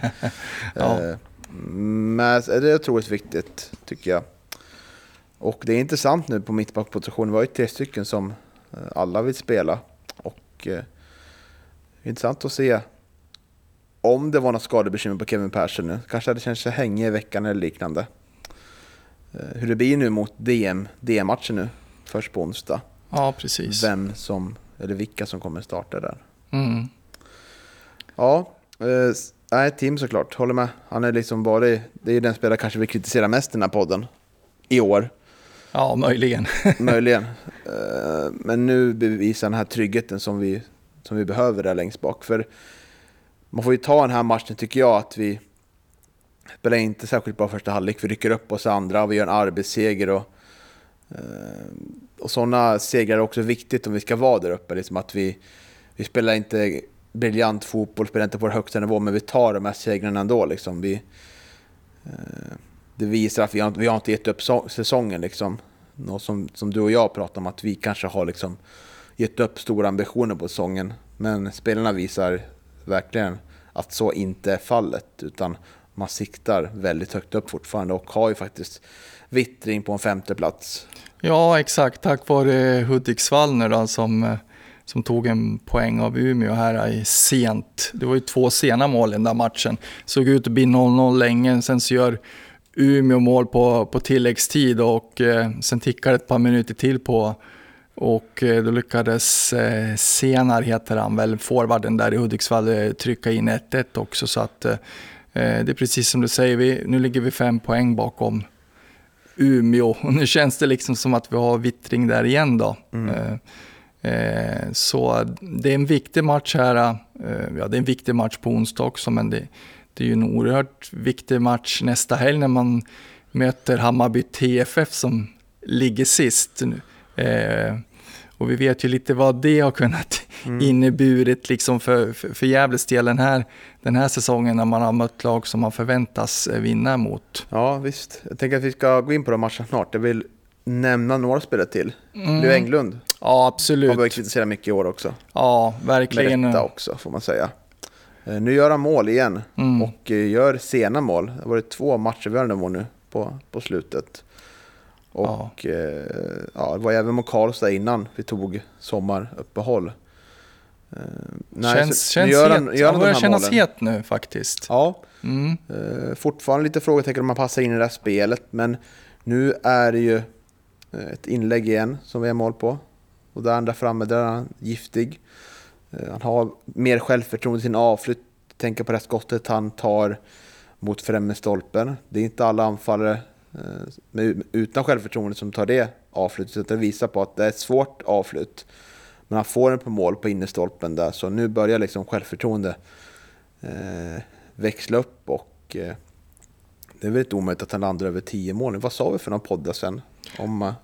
ja. Men det är otroligt viktigt, tycker jag. Och det är intressant nu på mittbackpositionen. Vi har ju tre stycken som eh, alla vill spela. Och eh, intressant att se om det var något skadebekymmer på Kevin Persson nu. Kanske hade känt sig hängig i veckan eller liknande. Eh, hur det blir nu mot DM, DM-matchen nu, först på onsdag. Ja, precis. Vem som, eller vilka som kommer starta där. Mm. Ja, Nej, Tim såklart. Håller med. Han är liksom bara... Det är den spelare kanske vi kritiserar mest i den här podden. I år. Ja, möjligen. möjligen. Eh, men nu bevisar den här tryggheten som vi, som vi behöver där längst bak. För man får ju ta den här matchen, tycker jag, att vi spelar inte särskilt bra första halvlek. Vi rycker upp oss andra och vi gör en arbetsseger. Och, eh, och sådana segrar är också viktigt om vi ska vara där uppe. Liksom att vi, vi spelar inte briljant fotboll, spelar inte på högsta nivå, men vi tar de här segrarna ändå. Liksom. Vi, eh, det visar att vi har, vi har inte gett upp so säsongen. Liksom. Något som, som du och jag pratar om, att vi kanske har liksom gett upp stora ambitioner på säsongen. Men spelarna visar verkligen att så inte är fallet, utan man siktar väldigt högt upp fortfarande och har ju faktiskt vittring på en femte plats. Ja, exakt. Tack vare eh, Hudiksvall nu då, som eh, som tog en poäng av Umeå här i sent. Det var ju två sena mål i den där matchen. Såg ut att bli 0-0 länge, sen så gör Umeå mål på, på tilläggstid och eh, sen tickar det ett par minuter till på och eh, då lyckades eh, Senar, heter han väl, forwarden där i Hudiksvall, eh, trycka in 1-1 också. Så att eh, eh, det är precis som du säger, vi, nu ligger vi fem poäng bakom Umeå och nu känns det liksom som att vi har vittring där igen då. Mm. Så det är en viktig match här. Ja, det är en viktig match på onsdag också, men det, det är ju en oerhört viktig match nästa helg när man möter Hammarby TFF som ligger sist. Eh, och vi vet ju lite vad det har kunnat mm. inneburit liksom för, för, för Gävles del den här, den här säsongen när man har mött lag som man förväntas vinna mot. Ja visst, jag tänker att vi ska gå in på de matcherna snart. Jag vill nämna några spelare till. Mm. Leo Englund. Ja, absolut. Har vi kritiserat mycket i år också. Ja, verkligen. Med rätta också, får man säga. Eh, nu gör han mål igen mm. och eh, gör sena mål. Det har varit två matcher vi har mål nu på, på slutet. Och ja. Eh, ja, det var även mot Karlstad innan vi tog sommaruppehåll. Eh, nej, känns, känns gör han, het. Gör han, han börjar kännas målen. het nu faktiskt. Ja, mm. eh, fortfarande lite frågetecken om man passar in i det här spelet. Men Nu är det ju eh, ett inlägg igen som vi har mål på. Och där andra framme, där är han giftig. Eh, han har mer självförtroende i sin avslut. Tänker på det skottet han tar mot främre stolpen. Det är inte alla anfallare eh, med, utan självförtroende som tar det avslutet. utan Det visar på att det är ett svårt avslut. Men han får den på mål på innerstolpen där. Så nu börjar liksom självförtroende eh, växla upp och eh, det är väl inte omöjligt att han landar över 10 mål. Vad sa vi för någon podd sen? Om, mål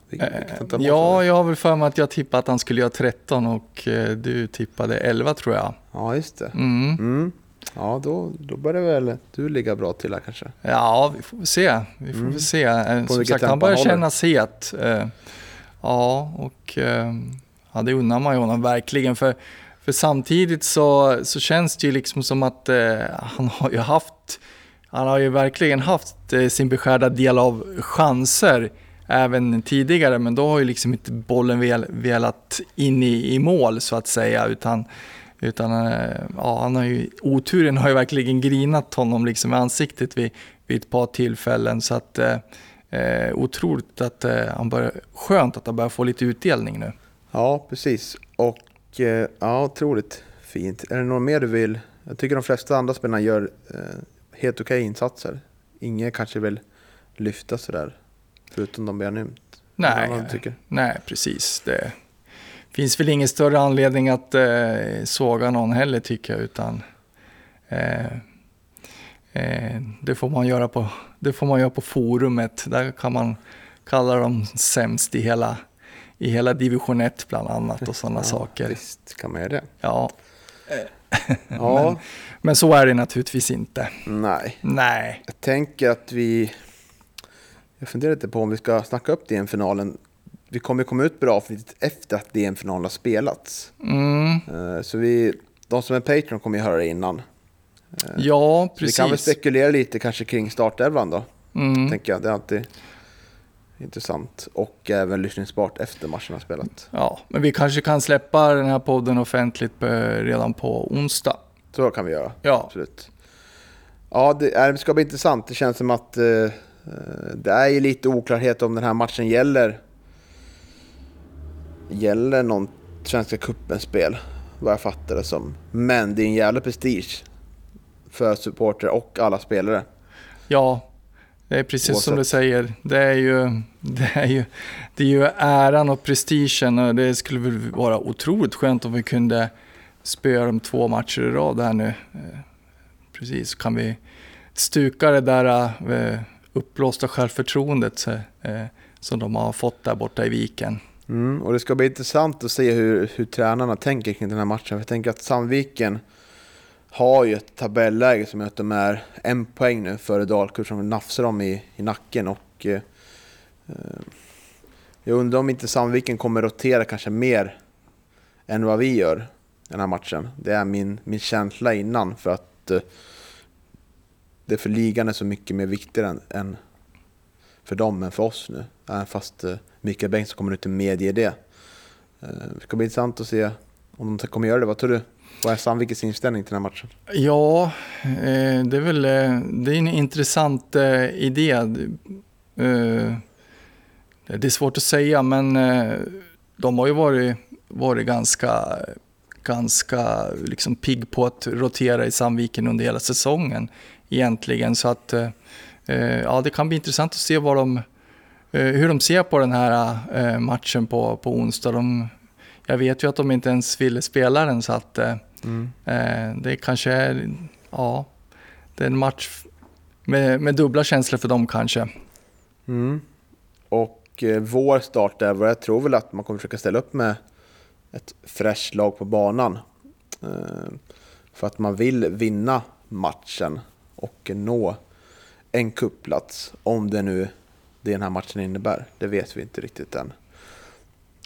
sa Ja, jag har väl för mig att jag tippade att han skulle göra 13 och eh, du tippade 11 tror jag. ja, just det. Mm. Mm. Ja, då, då börjar väl du ligga bra till här kanske. Ja, vi får väl se. Vi får Mm. väl se. Eh, Som sagt, han börjar kännas het. Eh, Ja, och eh, ja, det unnar man ju honom verkligen. För, för samtidigt så, så känns det ju liksom som att eh, han har ju haft, han har ju verkligen haft eh, sin beskärda del av chanser även tidigare, men då har ju liksom inte bollen vel, velat in i, i mål så att säga, utan utan eh, ja, han har ju, oturen har ju verkligen grinat honom liksom i ansiktet vid, vid ett par tillfällen. Så att eh, eh, otroligt att eh, han börjar, skönt att han börjar få lite utdelning nu. Ja, precis. Och eh, ja, otroligt fint. Är det något mer du vill? Jag tycker de flesta andra spelarna gör eh, helt okej insatser. Ingen kanske vill lyfta sådär, förutom de har nämnt. Nej, tycker? nej precis. Det finns väl ingen större anledning att eh, såga någon heller tycker jag, utan eh, eh, det, får man göra på, det får man göra på forumet. Där kan man kalla dem sämst i hela, i hela division 1 bland annat och sådana saker. Visst kan man göra det. Ja, Ja, men så är det naturligtvis inte. nej. Nej. Jag tänker att vi... Jag funderar lite på om vi ska snacka upp DM-finalen. Vi kommer komma ut bra avsnittet efter att DM-finalen har spelats. Mm, Eh, Så vi, de som är Patreon kommer ju höra det innan. ja, Så vi kan väl precis. spekulera lite kanske kring startelvan då. Mm. Tänker jag. Det är alltid intressant. Och även lyssningsbart efter matchen har spelat. Ja, men vi kanske kan släppa den här podden offentligt eh, redan på onsdag. Så kan vi göra. Ja, Absolut. Ja, det, det ska bli intressant. Det känns som att eh, eh, det är ju lite oklarhet om den här matchen gäller gäller någon Svenska cupen-spel, vad jag fattar det som. Men det är en jävla prestige för supporter och alla spelare. ja, det är precis som du Oavsett. säger. Det är, ju, det, är ju, det är ju äran och prestigen och det skulle väl vara otroligt skönt om vi kunde spöa dem två matcher i rad här nu. Eh, Precis, kan vi stuka det där eh, uppblåsta självförtroendet eh, som de har fått där borta i viken. Mm, och det ska bli intressant att se hur, hur tränarna tänker kring den här matchen. För jag tänker att Sandviken har ju ett tabelläge som gör att de är en poäng nu före Dalkurd som nafsar dem i, i nacken. Och, eh, eh, jag undrar om inte Sandviken kommer rotera kanske mer än vad vi gör den här matchen. Det är min, min känsla innan för att eh, det för ligan är så mycket mer viktigare än, än för dem än för oss nu. Även fast eh, Mikael Bengtsson kommer inte medge det. Eh, det ska bli intressant att se om de kommer göra det. Vad tror du? Vad är Sandvikens inställning till den här matchen? Ja, eh, det är väl det är en intressant idé. Det är svårt att säga, men de har ju varit, varit ganska, ganska liksom pigg på att rotera i Sandviken under hela säsongen egentligen. Så att eh, eh, ja, det kan bli intressant att se vad de, eh, hur de ser på den här matchen på, på onsdag. De, jag vet ju att de inte ens ville spela den så att Eh, det kanske är, ja, det är en match med, med dubbla känslor för dem kanske. Mm. Och vår start är vad jag tror väl att man kommer försöka ställa upp med ett fräscht lag på banan. För att man vill vinna matchen och nå en kuppplats om det nu det den här matchen innebär. Det vet vi inte riktigt än.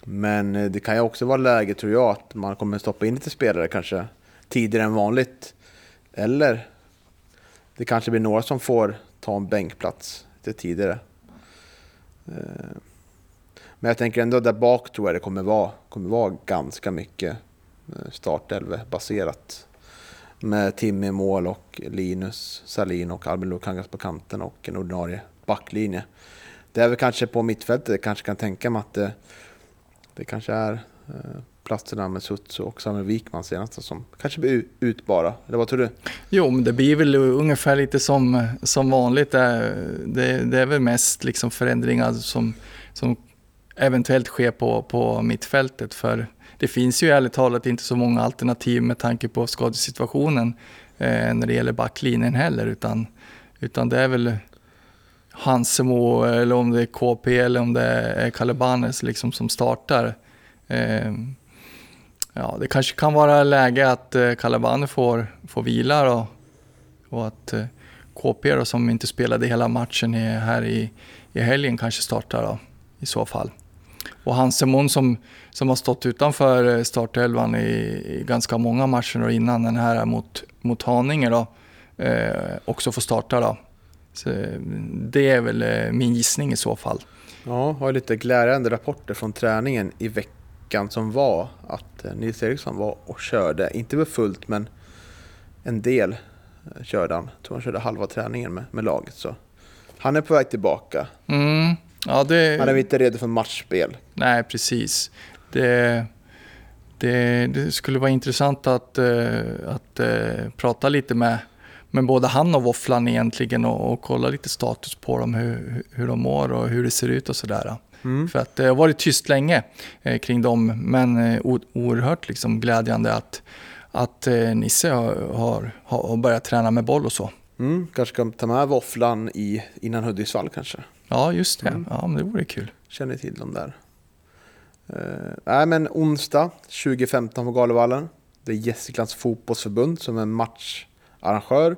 Men eh, det kan ju också vara läge tror jag att man kommer stoppa in lite spelare kanske tidigare än vanligt. Eller det kanske blir några som får ta en bänkplats lite tidigare. Eh, men jag tänker ändå där bak tror jag det kommer vara, kommer vara ganska mycket eh, startelve baserat. Med Timmy i mål och Linus Salin och Albin Lukangas på kanten och en ordinarie backlinje. det är väl kanske på mittfältet, jag kanske kan tänka mig att det, det kanske är eh, platserna med Sutsu och Samuel Wikman senast som kanske blir ut utbara. Eller vad tror du? Jo, men det blir väl ungefär lite som, som vanligt. Det, det, det är väl mest liksom förändringar som, som eventuellt sker på, på mittfältet. För det finns ju ärligt talat inte så många alternativ med tanke på skadesituationen eh, när det gäller backlinjen heller. Utan, utan det är väl Hansemo eller om det är KP eller om det är Kalebanes liksom som startar. Eh, ja, det kanske kan vara läge att eh, Calabane får, får vila då, och att eh, KP då, som inte spelade hela matchen är här i, i helgen kanske startar då, i så fall. Och Hansemon som, som har stått utanför eh, startelvan i, i ganska många matcher då, innan den här mot, mot Haninge då, eh, också får starta. Då. Så, eh, det är väl eh, min gissning i så fall. Ja, har lite glädjande rapporter från träningen i veckan som var att Nils Eriksson var och körde, inte med fullt men en del körde han. Jag tror han körde halva träningen med, med laget så han är på väg tillbaka. Mm, ja, det... Han är inte redo för matchspel. Nej, precis. Det, det, det skulle vara intressant att, eh, att eh, prata lite med, med både han och Våfflan egentligen och, och kolla lite status på dem, hur, hur de mår och hur det ser ut och sådär. Mm. För att det har varit tyst länge eh, kring dem, men eh, oerhört liksom glädjande att, att eh, Nisse har, har, har börjat träna med boll och så. Mm, kanske ska ta med våfflan i, innan Hudiksvall kanske. Ja, just det. Mm. Ja, men det vore kul. Känner till dem där. Uh, nej men onsdag 2015 på Galevallen. Det är Gästriklands fotbollsförbund som är matcharrangör.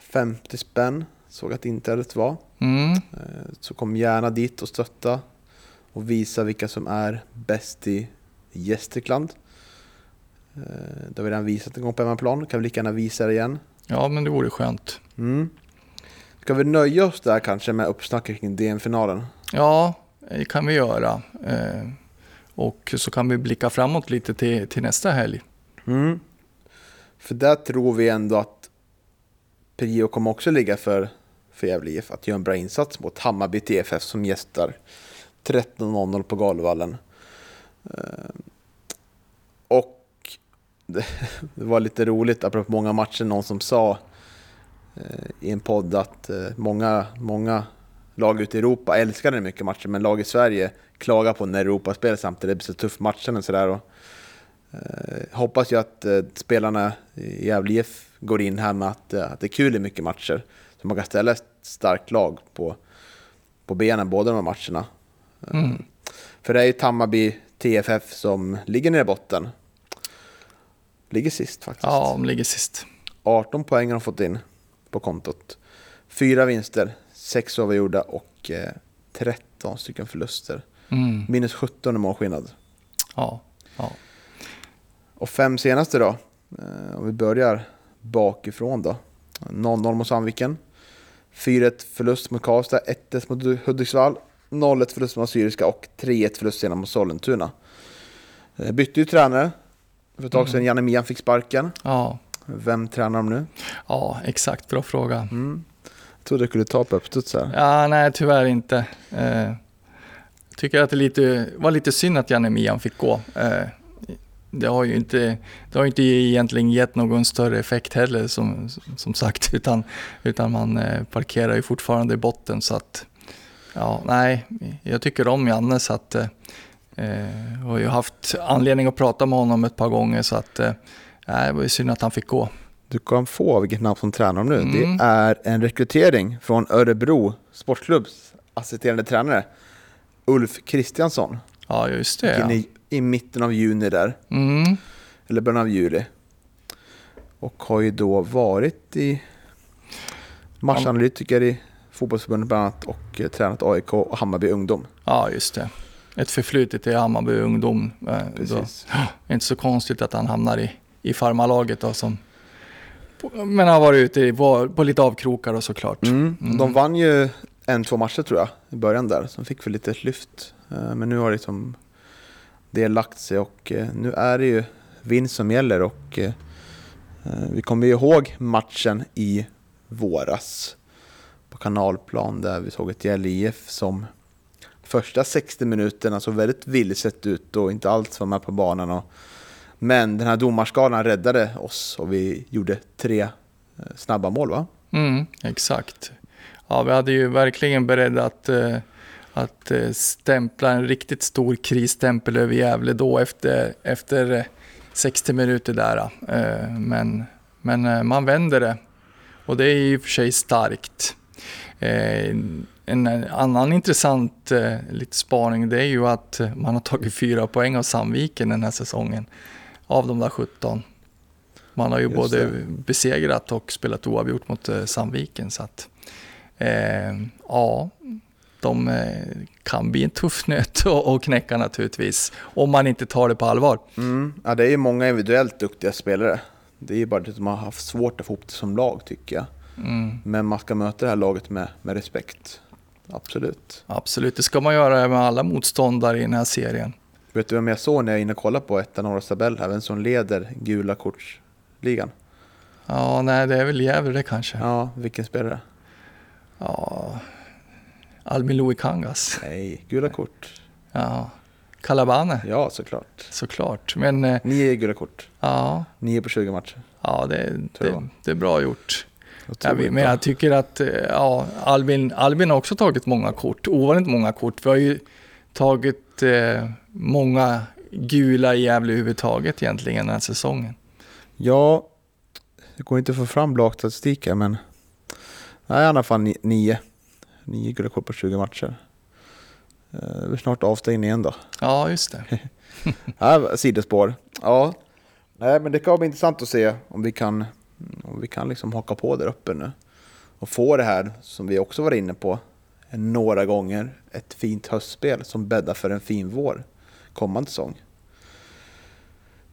50 spänn såg att inträdet var. Mm. Eh, Så kom gärna dit och stötta och visa vilka som är bäst i Gästrikland. Eh, Det har vi redan visat en gång på hemmaplan, kan vi lika gärna visa det igen. Ja, men det vore skönt. Mm. Ska vi nöja oss där kanske med uppsnacket kring DM-finalen? Ja, det kan vi göra. Eh, och så kan vi blicka framåt lite till, till nästa helg. Mm. För där tror vi ändå att Prio kommer också ligga för, för Gävle IF att göra en bra insats mot Hammarby TFF som gästar 13.00 på Galevallen. Eh, Och det, det var lite roligt, apropå många matcher, någon som sa i en podd att eh, många, många lag ute i Europa älskade mycket matcher, men lag i Sverige klagar på när Europa spelar samtidigt, det blir så tuff matchen och sådär. Eh, hoppas ju att eh, spelarna i Gävle IF går in här med att, eh, att det är kul i mycket matcher. Så man kan ställa ett starkt lag på, på benen båda de här matcherna. Eh, Mm. För det är ju Hammarby TFF som ligger nere i botten. Ligger sist faktiskt. Ja, de ligger sist. 18 poäng har de fått in på kontot. Fyra vinster, sex avgjorda och eh, 13 stycken förluster. Mm. Minus 17 i målskillnad. Ja, ja. Och fem senaste då, eh, om vi börjar bakifrån då. 0-0 mot Sandviken. 4-1 förlust mot Karlstad, 1-1 mot Hudiksvall, 0-1 förlust mot Syriska och 3-1 förlust senare mot Sollentuna. Eh, Bytte ju tränare. För ett tag sedan Janne Mian fick sparken. ja, Vem tränar de nu? ja, exakt. Bra fråga. Mm. Jag trodde jag skulle ta på uppstuds här. Ja, nej, tyvärr inte. Eh, tycker att det lite, var lite synd att Janne Mian fick gå. Eh, det har ju inte, det har ju inte egentligen gett någon större effekt heller som, som sagt, utan, utan man eh, parkerar ju fortfarande i botten så att ja, nej, jag tycker om Janne så att eh, eh, jag har haft anledning att prata med honom ett par gånger så att eh, det var ju synd att han fick gå. Du kan få vilket namn som tränar dem nu. Mm. Det är en rekrytering från Örebro Sportklubbs assisterande tränare Ulf Kristiansson. Ja, just det. Ja. i, I mitten av juni där, Mm, eller början av juli. Och har ju då varit i matchanalytiker i fotbollsförbundet bland annat och eh, tränat AIK och Hammarby ungdom. ja, just det. Ett förflutet i Hammarby ungdom. Eh, Då, Precis. är inte så konstigt att han hamnar i, i farmarlaget då som men har varit ute i, på, lite avkrokar och såklart. Mm. Mm. De vann ju en, två matcher tror jag i början där, de fick väl lite lyft. Eh, Men nu har liksom det lagt sig och eh, nu är det ju vinst som gäller och eh, vi kommer ju ihåg matchen i våras på kanalplan där vi såg ett Gäll IF som första 60 minuterna såg väldigt vilset ut och inte alls var med på banan. Och, men den här domarskalan räddade oss och vi gjorde tre eh, snabba mål va? Mm, exakt. Ja, vi hade ju verkligen beredd att, eh, att eh, stämpla en riktigt stor krisstämpel över Gävle då efter, efter 60 minuter där. Men, men man vänder det och det är i och för sig starkt. En annan intressant eh, lite spaning det är ju att man har tagit fyra poäng av Sandviken den här säsongen. Av de där 17. Man har ju Just både det. besegrat och spelat oavgjort mot eh, Sandviken. Så att, eh, ja, de eh, kan bli en tuff nöt att knäcka naturligtvis. Om man inte tar det på allvar. Mm. Ja, det är ju många individuellt duktiga spelare. Det är ju bara det att de har haft svårt att få ihop det som lag tycker jag. Mm, Men man ska möta det här laget med, med respekt. Absolut. absolut, det ska man göra med alla motståndare i den här serien. Vet du vem jag såg när jag är inne och kollade på ettan Norras tabell här? Vem som leder gula kortsligan? Ja, nej, det är väl Gävle kanske. Ja, vilken spelare? Ja, Albin Louis Kangas. Nej, gula kort. Ja, Calabane, Ja, såklart. såklart. Men eh, Nio gula kort. ja, Nio på 20 matcher. ja det, det, det är bra gjort. Jag vet, men jag tycker att eh, ja, Albin, Albin har också tagit många kort, ovanligt många kort. Vi har ju tagit eh, många gula i Gävle överhuvudtaget egentligen den här säsongen. Ja, det går inte att få fram lagstatistik här, men... Nej, alla fall ni- nio. Nio gula kort på 20 matcher. Eh, Det är snart avstängning igen då. Ja, just det. Ja, sidospår. Ja, nej, men det kan bli intressant att se om vi kan, om vi kan liksom haka på där uppe nu. Och få det här som vi också var inne på några gånger. Ett fint höstspel som bäddar för en fin vår kommande säsong.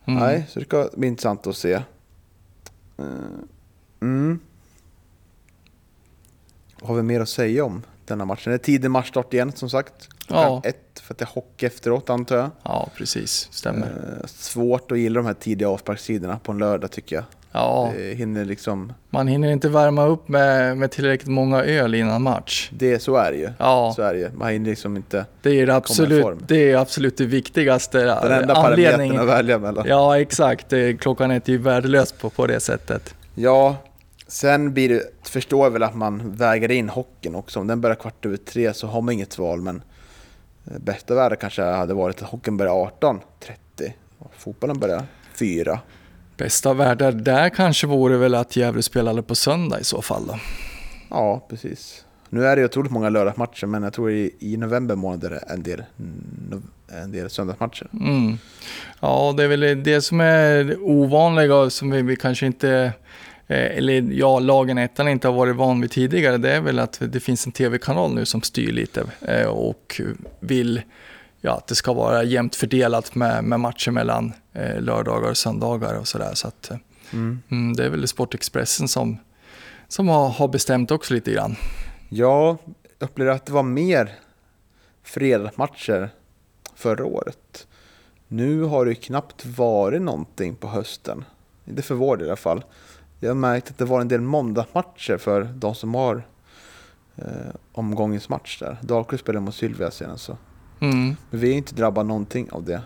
Mm. Nej, så det ska bli intressant att se. Eh, Mm. Vad har vi mer att säga om denna matchen? Det är tidig matchstart igen som sagt. Ja. ett, för att det är hockey efteråt antar jag. Ja, precis. Stämmer. Eh, svårt att gilla de här tidiga avsparkstiderna på en lördag tycker jag. Ja, Det hinner liksom, man hinner inte värma upp med, med tillräckligt många öl innan match. det, så är det ju. Ja, Så är det ju. Man hinner liksom inte... det är det komma i absolut, form. det är absolut det viktigaste. Den enda parametern att välja mellan. Ja. Ja, exakt. Det- Klockan är ju värdelöst på, på det sättet. sen blir det, förstår jag väl att man väger in hockeyn också. Om den börjar kvart över tre så har man inget val. Men eh, bästa världen kanske hade varit att hockeyn börjar 18.30 och fotbollen börjar 4. Bästa av världar där kanske vore väl att Gävle spelade på söndag i så fall då. Ja, precis. Nu är det ju otroligt många lördagsmatcher, men jag tror i, i november månad är det en del, en del söndagsmatcher. Mm. Ja, det är väl det som är ovanliga och som vi, vi kanske inte, eh, eller ja, lagen ettan inte har varit van vid tidigare, det är väl att det finns en tv-kanal nu som styr lite eh, och vill ja, att det ska vara jämnt fördelat med, med matcher mellan eh, lördagar och söndagar och sådär. Så att, eh, Mm. mm, det är väl Sportexpressen som, som har, har bestämt också lite grann. Jag upplevde att det var mer fredagsmatcher förra året. Nu har det ju knappt varit någonting på hösten. Inte för vår del i alla fall. Jag har märkt att det var en del måndagsmatcher för de som har eh, omgångens match där. Dalkurd spelade mot Sylvia senast. Så. Mm. Men vi är inte drabbade någonting av det.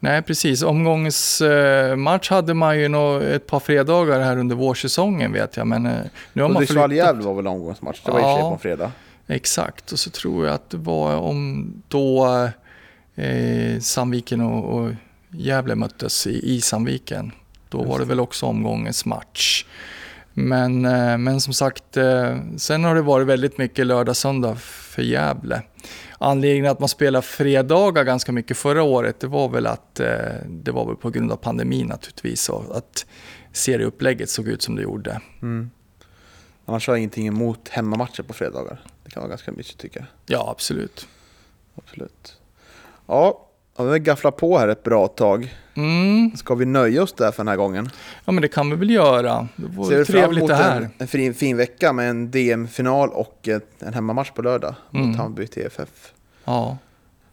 Nej, precis. Omgångens eh, hade man ju ett par fredagar här under vårsäsongen vet jag. Men eh, nu har man Hudiksvall flyttat. Gävle var väl omgångsmatch. Det var i och för sig Ja. på en fredag. Exakt, och så tror jag att det var om då eh, Sandviken och, och Gävle möttes i, i Sandviken. Då var det väl också omgångens match. Men, eh, men som sagt, eh, sen har det varit väldigt mycket lördag-söndag för Gävle. Anledningen att man spelar fredagar ganska mycket förra året, det var väl att eh, det var väl på grund av pandemin naturligtvis och att serieupplägget såg ut som det gjorde. Mm. Annars har jag ingenting emot hemmamatcher på fredagar. Det kan vara ganska mysigt tycker jag. Ja, absolut. Absolut. Ja, ja, vi har gafflat på här ett bra tag. Mm, Ska vi nöja oss där för den här gången? Ja men det kan vi väl göra. Det Ser vore fram trevligt det här. en, en fin, fin vecka med en DM-final och en hemmamatch på lördag Mm. mot Hammarby TFF. Ja,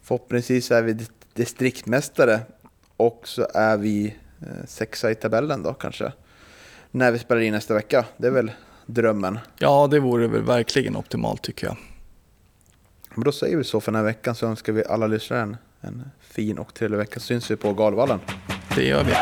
Förhoppningsvis är vi di- distriktmästare och så är vi eh, sexa i tabellen då kanske. När vi spelar in nästa vecka. Det är väl drömmen. Ja, det vore väl verkligen optimalt tycker jag. Men då säger vi så för den här veckan så önskar vi alla lyssnare en, en fin och trevlig vecka. Syns vi på Galvallen. Det gör vi.